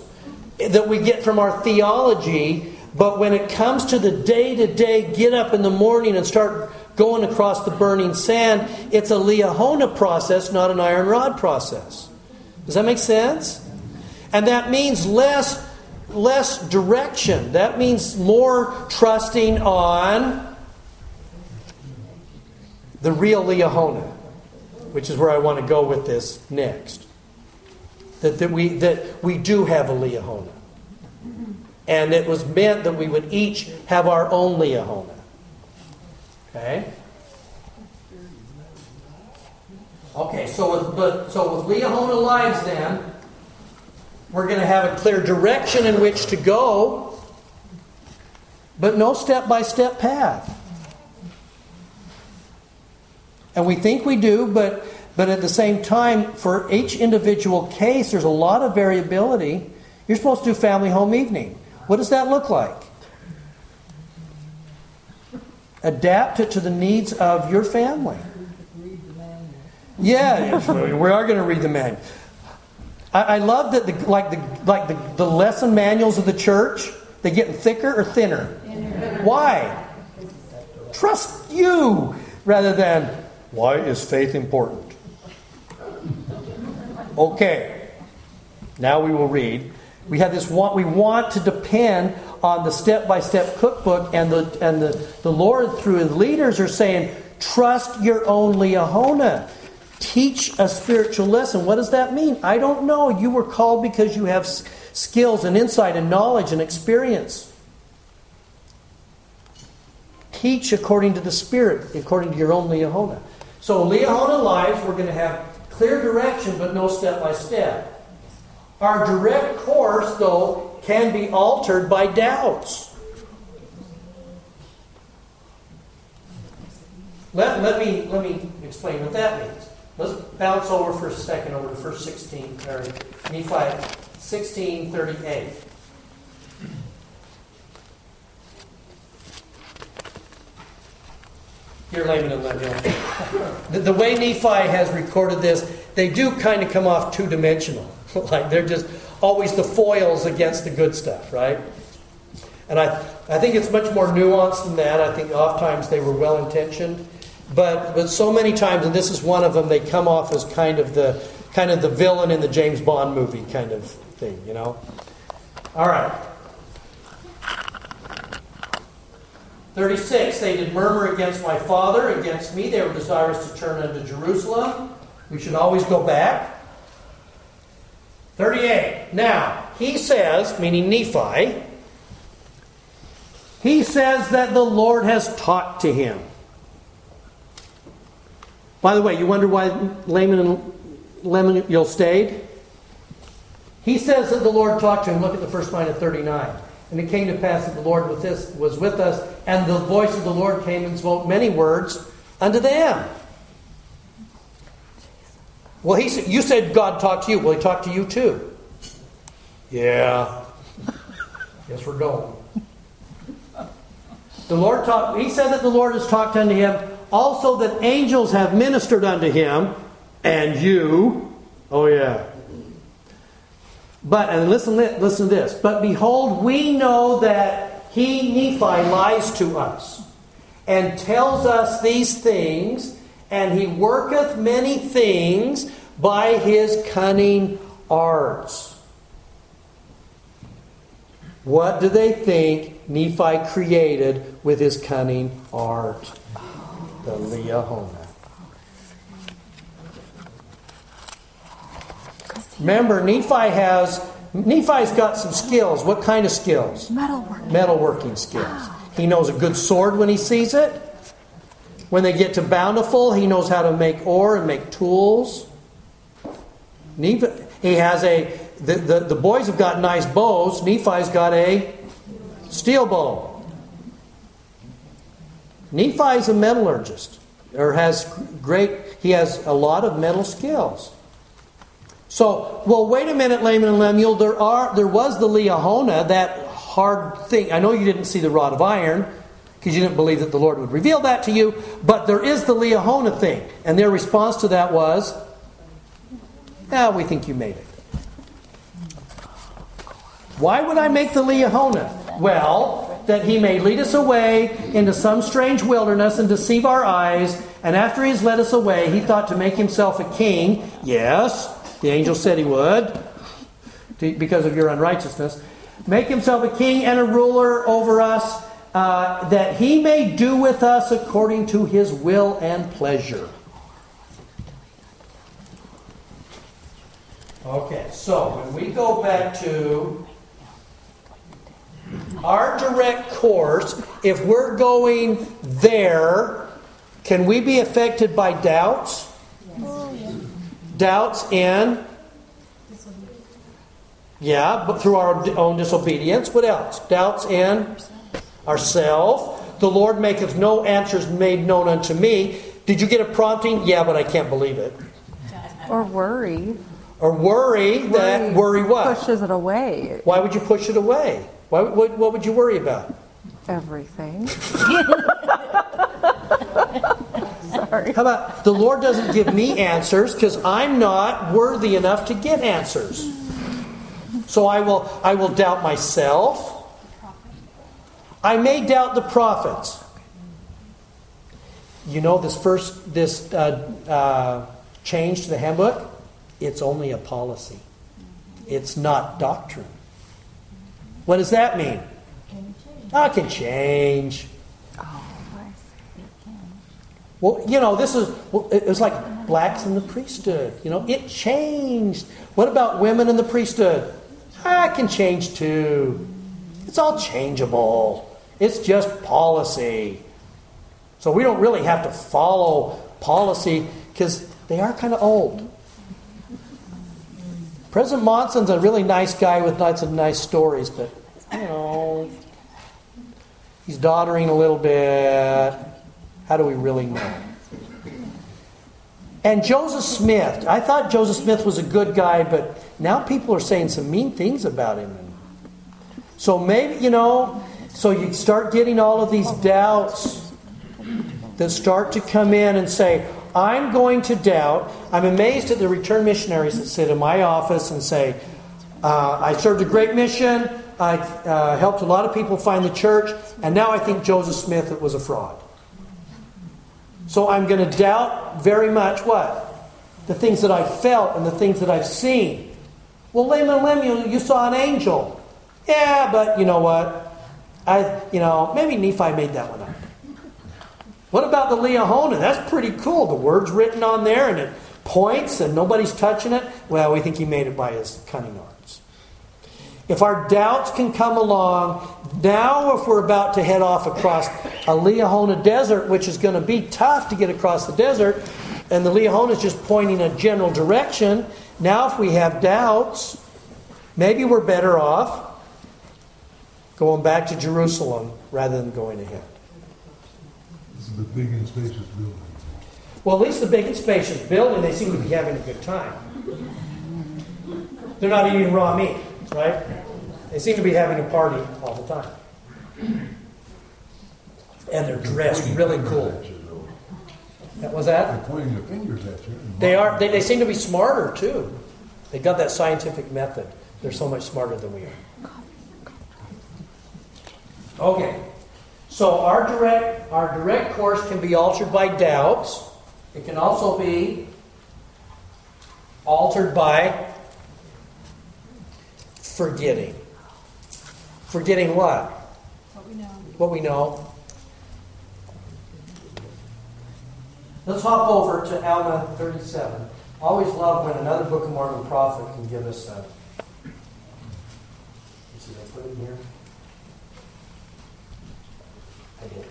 that we get from our theology, but when it comes to the day to day get up in the morning and start going across the burning sand, it's a Liahona process, not an iron rod process. Does that make sense? And that means less less direction. That means more trusting on the real Liahona, which is where I want to go with this next. That, that, we, that we do have a Liahona. And it was meant that we would each have our own Liahona. Okay? Okay, so with, but, so with Liahona lives then, we're going to have a clear direction in which to go, but no step by step path. And we think we do, but But at the same time, for each individual case, there's a lot of variability. You're supposed to do family home evening. What does that look like? Adapt it to the needs of your family. Yeah, we are going to read the manual. I, I love that, the, like the like the, the lesson manuals of the church, they getting thicker or thinner. Why? Trust you rather than why is faith important? Okay. Now we will read. We have this want we want to depend on the step-by-step cookbook and the and the, the Lord through his leaders are saying, trust your own Liahona. Teach a spiritual lesson. What does that mean? I don't know. You were called because you have skills and insight and knowledge and experience. Teach according to the Spirit, according to your own Liahona. So, Liahona lives, we're going to have clear direction, but no step by step. Our direct course, though, can be altered by doubts. Let, let, me, let me explain what that means. Let's bounce over for a second over to verse 16, or Nephi 16, 38. Here, Laman and Lemuel. The, the way Nephi has recorded this, they do kind of come off two dimensional. like they're just always the foils against the good stuff, right? And I, I think it's much more nuanced than that. I think oftentimes they were well intentioned. But but so many times, and this is one of them, they come off as kind of the kind of the villain in the James Bond movie kind of thing, you know. All right. 36, they did murmur against my father, against me. They were desirous to turn unto Jerusalem. We should always go back. 38. Now, he says, meaning Nephi, he says that the Lord has talked to him. By the way, you wonder why Laman and Lemuel stayed? He says that the Lord talked to him. Look at the first line of 39. And it came to pass that the Lord with this, was with us, and the voice of the Lord came and spoke many words unto them. Well, he said, you said God talked to you. Well, he talked to you too. Yeah. Yes, we're going. The Lord talked. He said that the Lord has talked unto him. Also that angels have ministered unto him, and you. Oh yeah. But and listen, listen to this. But behold, we know that he Nephi lies to us, and tells us these things, and he worketh many things by his cunning arts. What do they think Nephi created with his cunning art? The Liahona. Remember, Nephi has Nephi's got some skills. What kind of skills? Metalworking. Metalworking skills. He knows a good sword when he sees it. When they get to bountiful, he knows how to make ore and make tools. Nephi, he has a the, the, the boys have got nice bows. Nephi's got a steel bow. Nephi's a metallurgist, or has great. He has a lot of metal skills. So, well, wait a minute, Laman and Lemuel. There are there was the Liahona, that hard thing. I know you didn't see the rod of iron because you didn't believe that the Lord would reveal that to you, but there is the Liahona thing, and their response to that was, "Yeah, we think you made it." Why would I make the Liahona? Well, that he may lead us away into some strange wilderness and deceive our eyes. And after he has led us away, he thought to make himself a king. Yes, the angel said he would, because of your unrighteousness. Make himself a king and a ruler over us, uh, that he may do with us according to his will and pleasure. Okay, so when we go back to our direct course, if we're going there, can we be affected by doubts? Doubts in? Yeah, but through our own disobedience. What else? Doubts in ourselves. The Lord maketh no answers made known unto me. Did you get a prompting? Yeah, but I can't believe it. Or worry. Or worry that worry what? Pushes it away. Why would you push it away? Why, what, what would you worry about? Everything. Sorry. How about the Lord doesn't give me answers because I'm not worthy enough to get answers. So I will I will doubt myself. I may doubt the prophets. You know this first this uh, uh, change to the handbook. It's only a policy. It's not doctrine. What does that mean? I can change. Well, you know, this is, well, it was like blacks in the priesthood. You know, it changed. What about women in the priesthood? I can change too. It's all changeable. It's just policy. So we don't really have to follow policy because they are kind of old. President Monson's a really nice guy with lots of nice stories, but, you know, he's doddering a little bit. How do we really know? And Joseph Smith. I thought Joseph Smith was a good guy, but now people are saying some mean things about him. So maybe, you know, so you start getting all of these doubts that start to come in and say, I'm going to doubt. I'm amazed at the return missionaries that sit in my office and say, uh, I served a great mission. I uh, helped a lot of people find the church, and now I think Joseph Smith was a fraud. So I'm going to doubt very much what? The things that I've felt and the things that I've seen. Well, Laman Lemuel, you saw an angel. Yeah, but you know what? I, you know, maybe Nephi made that one up. What about the Liahona? That's pretty cool. The word's written on there and it points and nobody's touching it. Well, we think he made it by his cunning arts. If our doubts can come along, now if we're about to head off across a Liahona desert, which is going to be tough to get across the desert, and the Liahona is just pointing a general direction, now if we have doubts, maybe we're better off going back to Jerusalem rather than going ahead. This is the big and spacious building. Well, at least the big and spacious building, they seem to be having a good time. They're not eating raw meat, right? They seem to be having a party all the time. And they're dressed really cool. That was that? They're pointing their fingers at you. They are. They, they seem to be smarter too. They got that scientific method. They're so much smarter than we are. Okay. So our direct our direct course can be altered by doubts. It can also be altered by forgetting. Forgetting what? What we know. What we know. Let's hop over to Alma 37. Always love when another Book of Mormon prophet can give us a. You see, I put it in here. I did.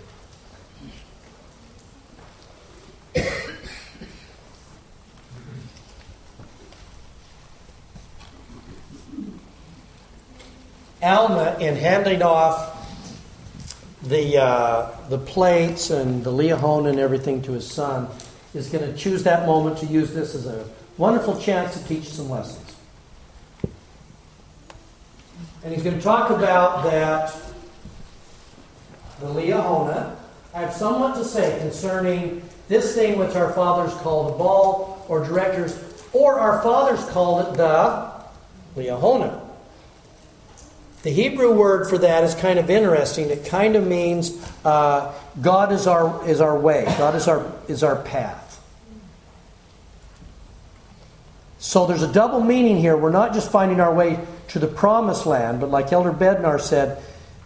Alma, in handing off the, uh, the plates and the Leahon and everything to his son, is going to choose that moment to use this as a wonderful chance to teach some lessons. And he's going to talk about that the Liahona. I have somewhat to say concerning this thing which our fathers called a ball or directors, or our fathers called it the Liahona. The Hebrew word for that is kind of interesting. It kind of means uh, God is our is our way. God is our is our path. So there's a double meaning here. We're not just finding our way to the promised land, but like Elder Bednar said,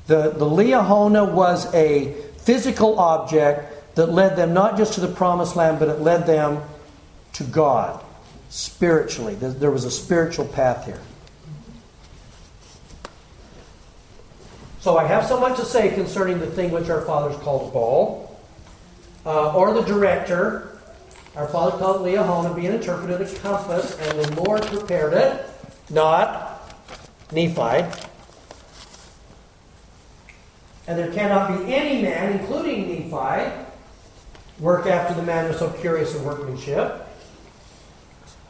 the, the Liahona was a physical object that led them not just to the promised land, but it led them to God spiritually. There there was a spiritual path here. So I have so much to say concerning the thing which our fathers called ball, uh, or the director. Our father called it Liahona, being interpreted a compass, and the Lord prepared it, not Nephi. And there cannot be any man, including Nephi, work after the manner so curious of workmanship.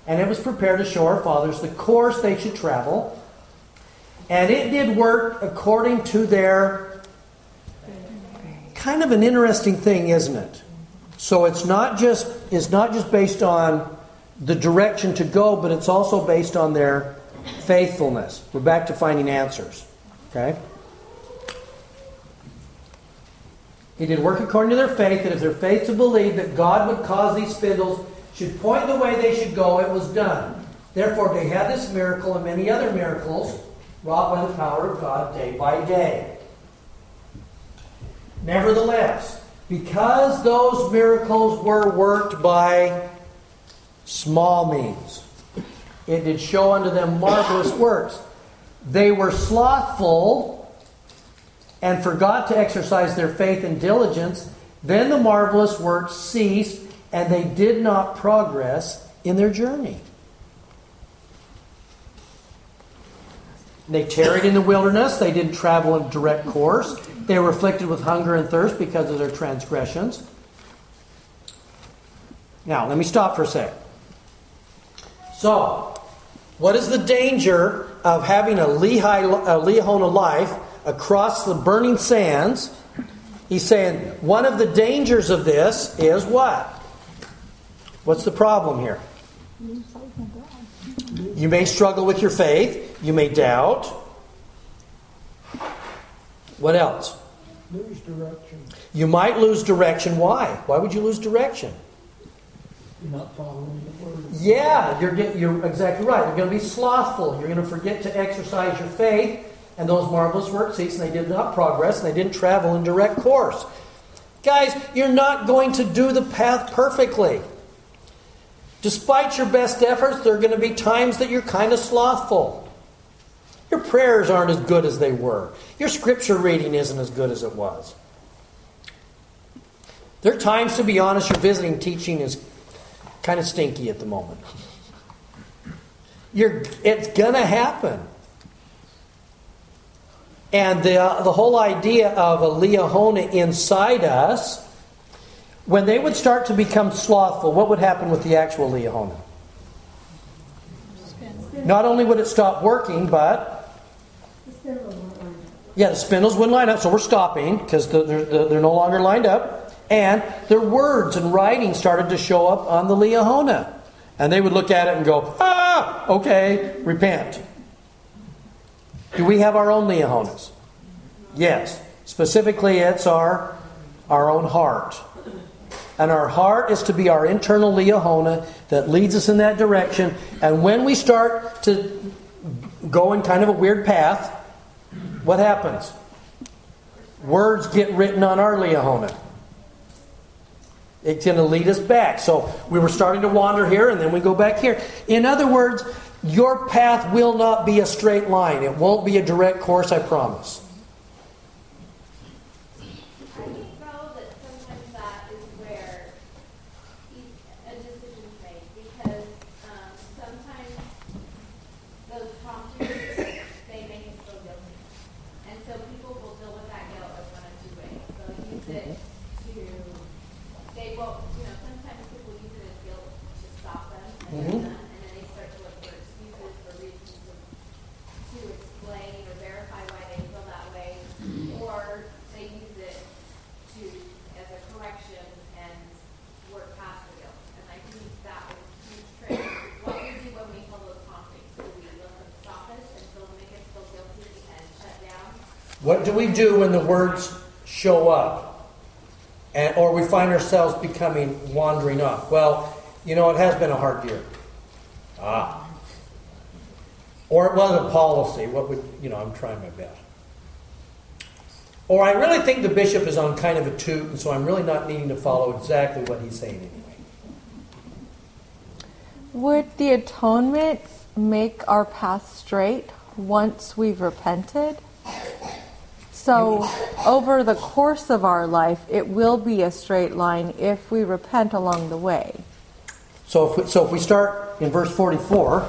and it was prepared to show our fathers the course they should travel. And it did work according to their kind of an interesting thing, isn't it? So it's not just it's not just based on the direction to go, but it's also based on their faithfulness. We're back to finding answers. Okay? He did work according to their faith, that if their faith to believe that God would cause these spindles should point the way they should go, it was done. Therefore, they had this miracle and many other miracles wrought by the power of God day by day. Nevertheless, because those miracles were worked by small means, it did show unto them marvelous works. They were slothful and forgot to exercise their faith and diligence. Then the marvelous works ceased, and they did not progress in their journey. They tarried in the wilderness. They didn't travel in direct course. They were afflicted with hunger and thirst because of their transgressions. Now, let me stop for a sec. So, what is the danger of having a Lehi, a Liahona life across the burning sands? He's saying one of the dangers of this is what? What's the problem here? You may struggle with your faith. You may doubt. What else? Lose direction. You might lose direction. Why? Why would you lose direction? You're not following the word. Yeah, you're, get- you're exactly right. You're going to be slothful. You're going to forget to exercise your faith. And those marvelous works and they did not progress, and they didn't travel in direct course. Guys, you're not going to do the path perfectly. Despite your best efforts, there are going to be times that you're kind of slothful. Your prayers aren't as good as they were. Your scripture reading isn't as good as it was. There are times, to be honest, your visiting teaching is kind of stinky at the moment. You're, it's going to happen. And the, uh, the whole idea of a Liahona inside us, when they would start to become slothful, what would happen with the actual Liahona? Not only would it stop working, but yeah, the spindles wouldn't line up, so we're stopping because they're, they're, no longer lined up. And their words and writing started to show up on the Liahona. And they would look at it and go, ah, okay, repent. Do we have our own Liahonas? Yes. Specifically, it's our, our own heart. And our heart is to be our internal Liahona that leads us in that direction. And when we start to go in kind of a weird path, what happens? Words get written on our Liahona. It's going to lead us back. So we were starting to wander here, and then we go back here. In other words, your path will not be a straight line. It won't be a direct course, I promise. I think though that sometimes that is where e- a decision's made, because, um, sometimes those promptings, they make us feel guilty. And so people will deal with that guilt as one of two ways. They'll use it to, they won't, you know, sometimes people use it as guilt to stop them, and Mhm. they're done, and then they start to look for excuses or reasons to, to explain or verify why they feel that way, or they use it to, as a correction and work past the guilt. And I think that was a huge trick. What do we do when we hold those promptings? Do we let them stop us and feel, make us feel guilty and shut down? What do we do when the words show up? And, or we find ourselves becoming wandering off? Well, you know, it has been a hard year. Ah. Or it was a policy. What would, you know, I'm trying my best. Or I really think the bishop is on kind of a toot, and so I'm really not needing to follow exactly what he's saying anyway. Would the atonement make our path straight once we've repented? So, over the course of our life, it will be a straight line if we repent along the way. So if we, so if we start in verse 44,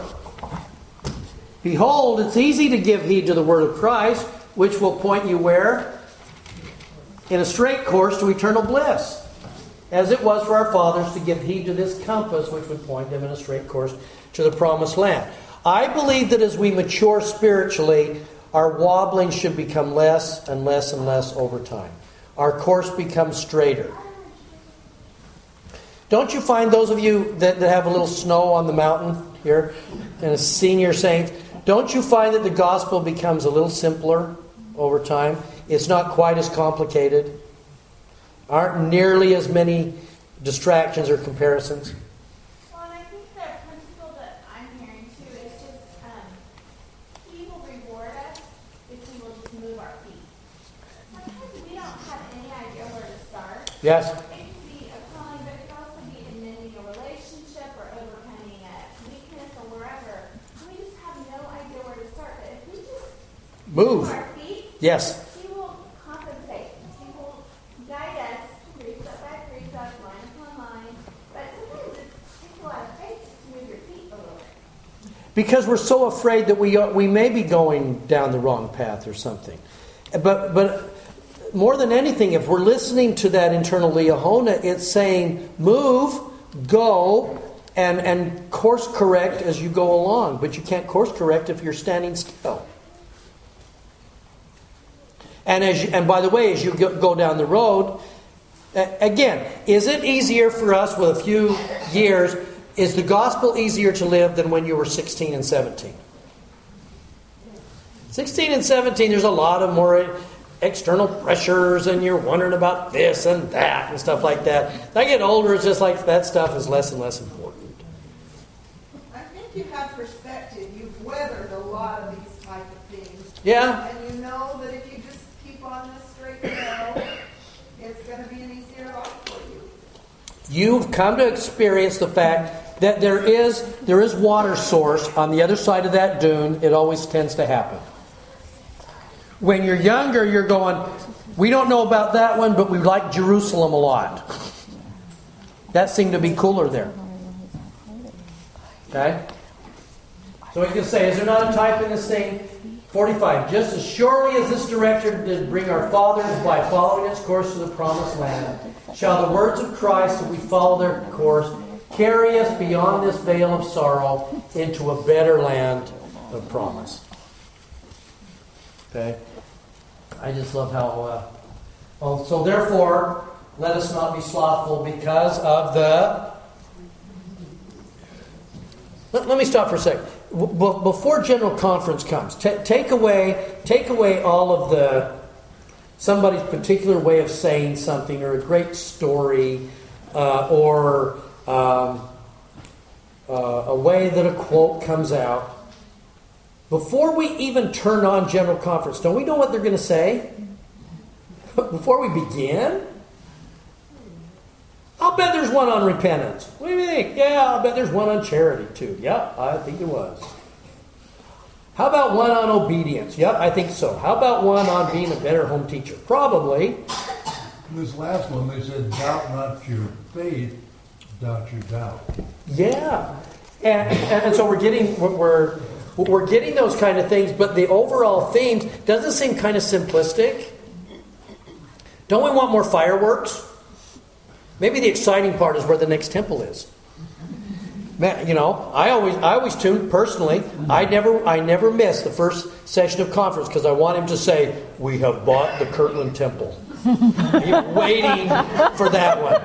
behold, it's easy to give heed to the word of Christ, which will point you where? In a straight course to eternal bliss. as it was for our fathers to give heed to this compass, which would point them in a straight course to the promised land. I believe that as we mature spiritually, our wobbling should become less and less and less over time. Our course becomes straighter. Don't you find those of you that, that have a little snow on the mountain here, and a senior saint, don't you find that the gospel becomes a little simpler over time? It's not quite as complicated. Aren't nearly as many distractions or comparisons. Well, and I think the principle that I'm hearing too is just, um, he will reward us if we will just move our feet. Sometimes we don't have any idea where to start. Yes? It can be a calling, but it can also be in mending a relationship or overcoming a weakness or wherever. We just have no idea where to start. But if we just Move. move our feet, Yes. he will compensate. He will guide us precept by precept, line upon line. But sometimes it takes a lot of faith to move your feet a little bit. Because we're so afraid that we, are, we may be going down the wrong path or something. But, but more than anything, if we're listening to that internal Liahona, it's saying, move, go, and, and course correct as you go along. But you can't course correct if you're standing still. And, as you, and by the way, as you go, down the road, again, is it easier for us with a few years? Is the gospel easier to live than when you were 16 and 17? 16 and 17, there's a lot of more external pressures, and you're wondering about this and that and stuff like that. As I get older, it's just like that stuff is less and less important. I think you have perspective. You've weathered a lot of these type of things. Yeah. And you know that if you just keep on this straight and it's going to be an easier life for you. You've come to experience the fact that there is there is water source on the other side of that dune. It always tends to happen. When you're younger, you're going, we don't know about that one, but we like Jerusalem a lot. That seemed to be cooler there. Okay? So we can say, is there not a type in this thing? 45. Just as surely as this director did bring our fathers by following its course to the promised land, shall the words of Christ, if we follow their course, carry us beyond this veil of sorrow into a better land of promise. Okay? I just love how. Uh, oh, so therefore, let us not be slothful because of the. Let, let me stop for a second. B- before general conference comes, ta take away take away all of the somebody's particular way of saying something or a great story uh, or um, uh, a way that a quote comes out. Before we even turn on general conference, don't we know what they're going to say? Before we begin? I'll bet there's one on repentance. What do you think? Yeah, I'll bet there's one on charity too. Yep, I think it was. How about one on obedience? Yep, I think so. How about one on being a better home teacher? Probably. This last one, they said, doubt not your faith, doubt your doubt. Yeah, and, and, and so we're getting what we're we're getting those kind of things, but the overall themes doesn't seem kind of simplistic. Don't we want more fireworks? Maybe the exciting part is where the next temple is. Man, you know, I always I always tune personally. I never I never miss the first session of conference because I want him to say, "We have bought the Kirtland Temple." I'm waiting for that one.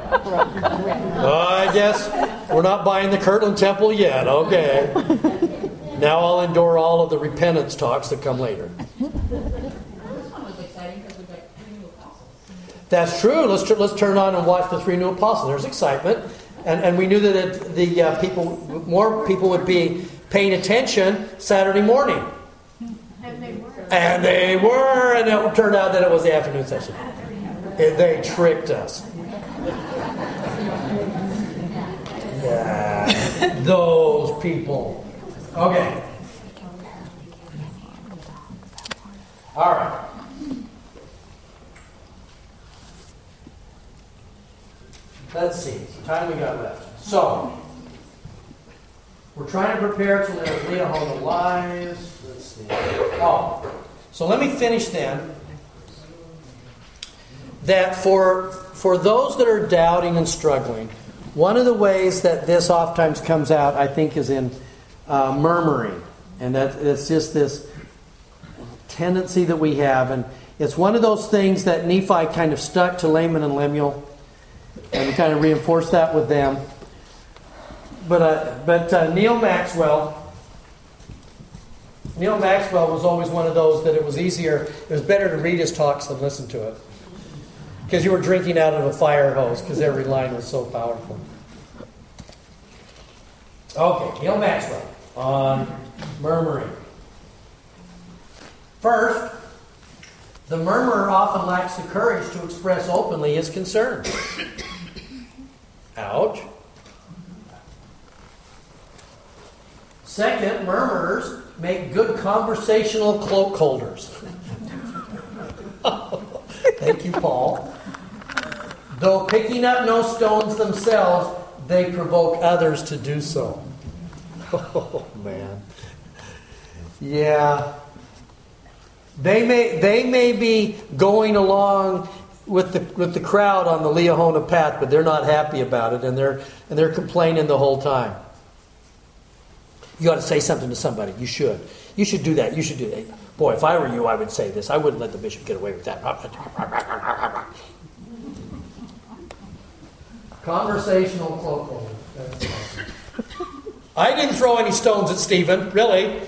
Oh, I guess we're not buying the Kirtland Temple yet. Okay. Now I'll endure all of the repentance talks that come later. This one was exciting because we got three new apostles. That's true. Let's tr- let's turn on and watch the three new apostles. There's excitement, and and we knew that it, the uh, people, more people would be paying attention Saturday morning, And they were. and they were, and it turned out that it was the afternoon session. It- they tricked us. Yeah, those people. Okay. All right. Let's see. Time we got left? So, we're trying to prepare to live Liahona lives. Let's see. Oh, so let me finish then. That for for those that are doubting and struggling, one of the ways that this oftentimes comes out, I think, is in uh, murmuring. And that it's just this tendency that we have. And it's one of those things that Nephi kind of stuck to Laman and Lemuel and kind of reinforced that with them. But, uh, but uh, Neal Maxwell, Neal Maxwell was always one of those that it was easier, it was better to read his talks than listen to it. Because you were drinking out of a fire hose, because every line was so powerful. Okay, Neal Maxwell on murmuring. First, the murmurer often lacks the courage to express openly his concern. Ouch. Second, murmurers make good conversational cloak holders. Thank you, Paul. Though picking up no stones themselves, they provoke others to do so. Oh, man. Yeah. They may, they may be going along with the, with the crowd on the Liahona path, but they're not happy about it, and they're, and they're complaining the whole time. You ought to say something to somebody. You should. You should do that. You should do that. Boy, if I were you, I would say this. I wouldn't let the bishop get away with that. Conversational cloak I didn't throw any stones at Stephen, really.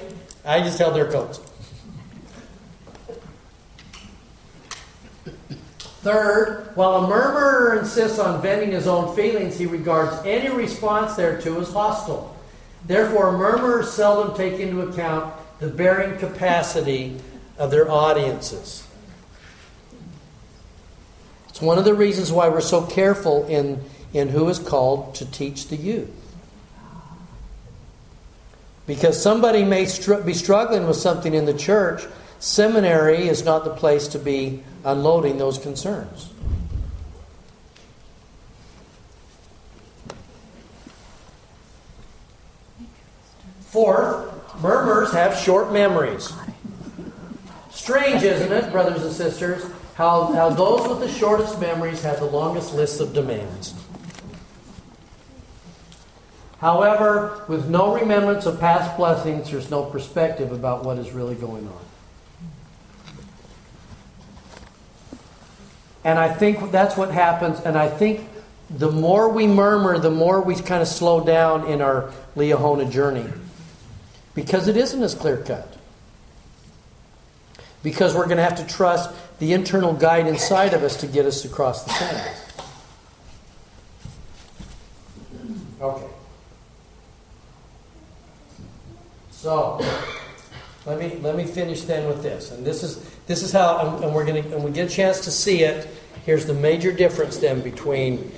I just held their coats. Third, while a murmurer insists on venting his own feelings, he regards any response thereto as hostile. Therefore, murmurers seldom take into account the bearing capacity of their audiences. It's one of the reasons why we're so careful in, in who is called to teach the youth. Because somebody may str- be struggling with something in the church, seminary is not the place to be unloading those concerns. Fourth, murmurs have short memories. Strange, isn't it, brothers and sisters, how, how those with the shortest memories have the longest lists of demands. However, with no remembrance of past blessings, there's no perspective about what is really going on. And I think that's what happens. And I think the more we murmur, the more we kind of slow down in our Liahona journey. Because it isn't as clear cut. Because we're going to have to trust the internal guide inside of us to get us across the fence. Okay. So, let me let me finish then with this, and this is this is how, and we're going to, and we get a chance to see it. Here's the major difference then between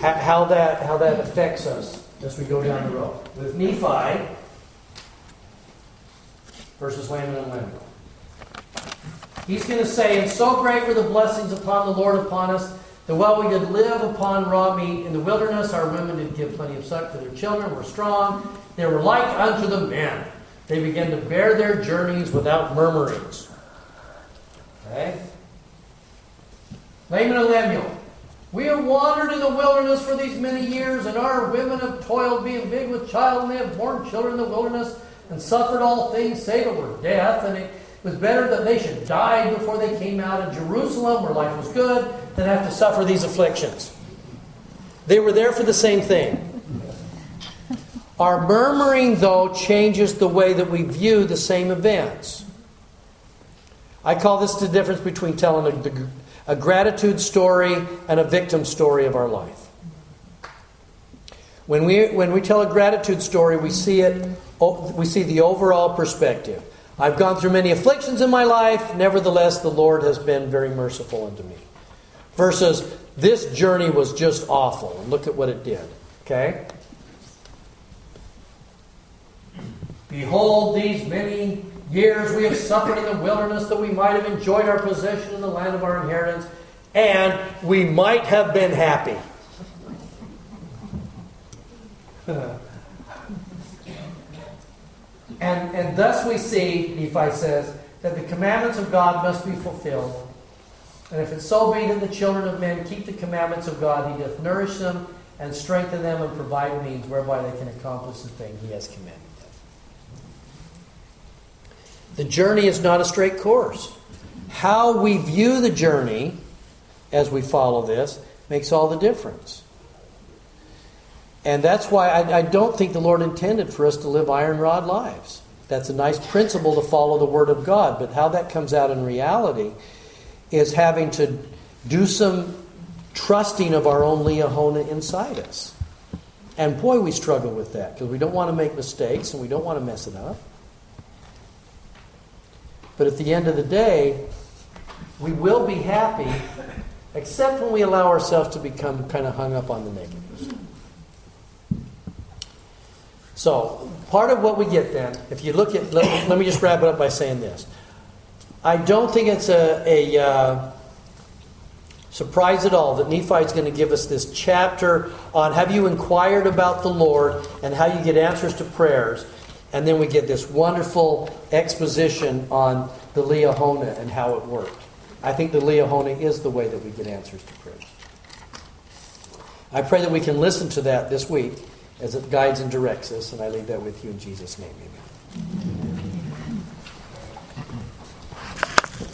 how that how that affects us as we go down the road with Nephi versus Laman and Lemuel. He's going to say, "And so great were the blessings upon the Lord upon us." that while we did live upon raw meat in the wilderness, our women did give plenty of suck to their children, were strong, they were like unto the men. They began to bear their journeys without murmurings. Okay? Laman and Lemuel. We have wandered in the wilderness for these many years, and our women have toiled, being big with child, and they have borne children in the wilderness, and suffered all things, save it were death. And it was better that they should die before they came out of Jerusalem, where life was good, than have to suffer these afflictions. They were there for the same thing. Our murmuring, though, changes the way that we view the same events. I call this the difference between telling a, a gratitude story and a victim story of our life. When we, when we tell a gratitude story, we see it, we see the overall perspective. I've gone through many afflictions in my life, nevertheless, the Lord has been very merciful unto me. Versus, this journey was just awful, and look at what it did. Okay? Behold, these many years we have suffered in the wilderness that we might have enjoyed our possession in the land of our inheritance, and we might have been happy. and, and thus we see, Nephi says, that the commandments of God must be fulfilled And if it so be that the children of men keep the commandments of God, he doth nourish them and strengthen them and provide means whereby they can accomplish the thing he has commanded. The journey is not a straight course. How we view the journey as we follow this makes all the difference. And that's why I, I, don't think the Lord intended for us to live iron rod lives. That's a nice principle to follow the Word of God, but how that comes out in reality is having to do some trusting of our own Liahona inside us. And boy, we struggle with that because we don't want to make mistakes and we don't want to mess it up. But at the end of the day, we will be happy, except when we allow ourselves to become kind of hung up on the negatives. So, part of what we get then, if you look at, let, let me just wrap it up by saying this. I don't think it's a, a uh, surprise at all that Nephi is going to give us this chapter on have you inquired about the Lord and how you get answers to prayers. And then we get this wonderful exposition on the Liahona and how it worked. I think the Liahona is the way that we get answers to prayers. I pray that we can listen to that this week as it guides and directs us, and I leave that with you in Jesus' name. Amen.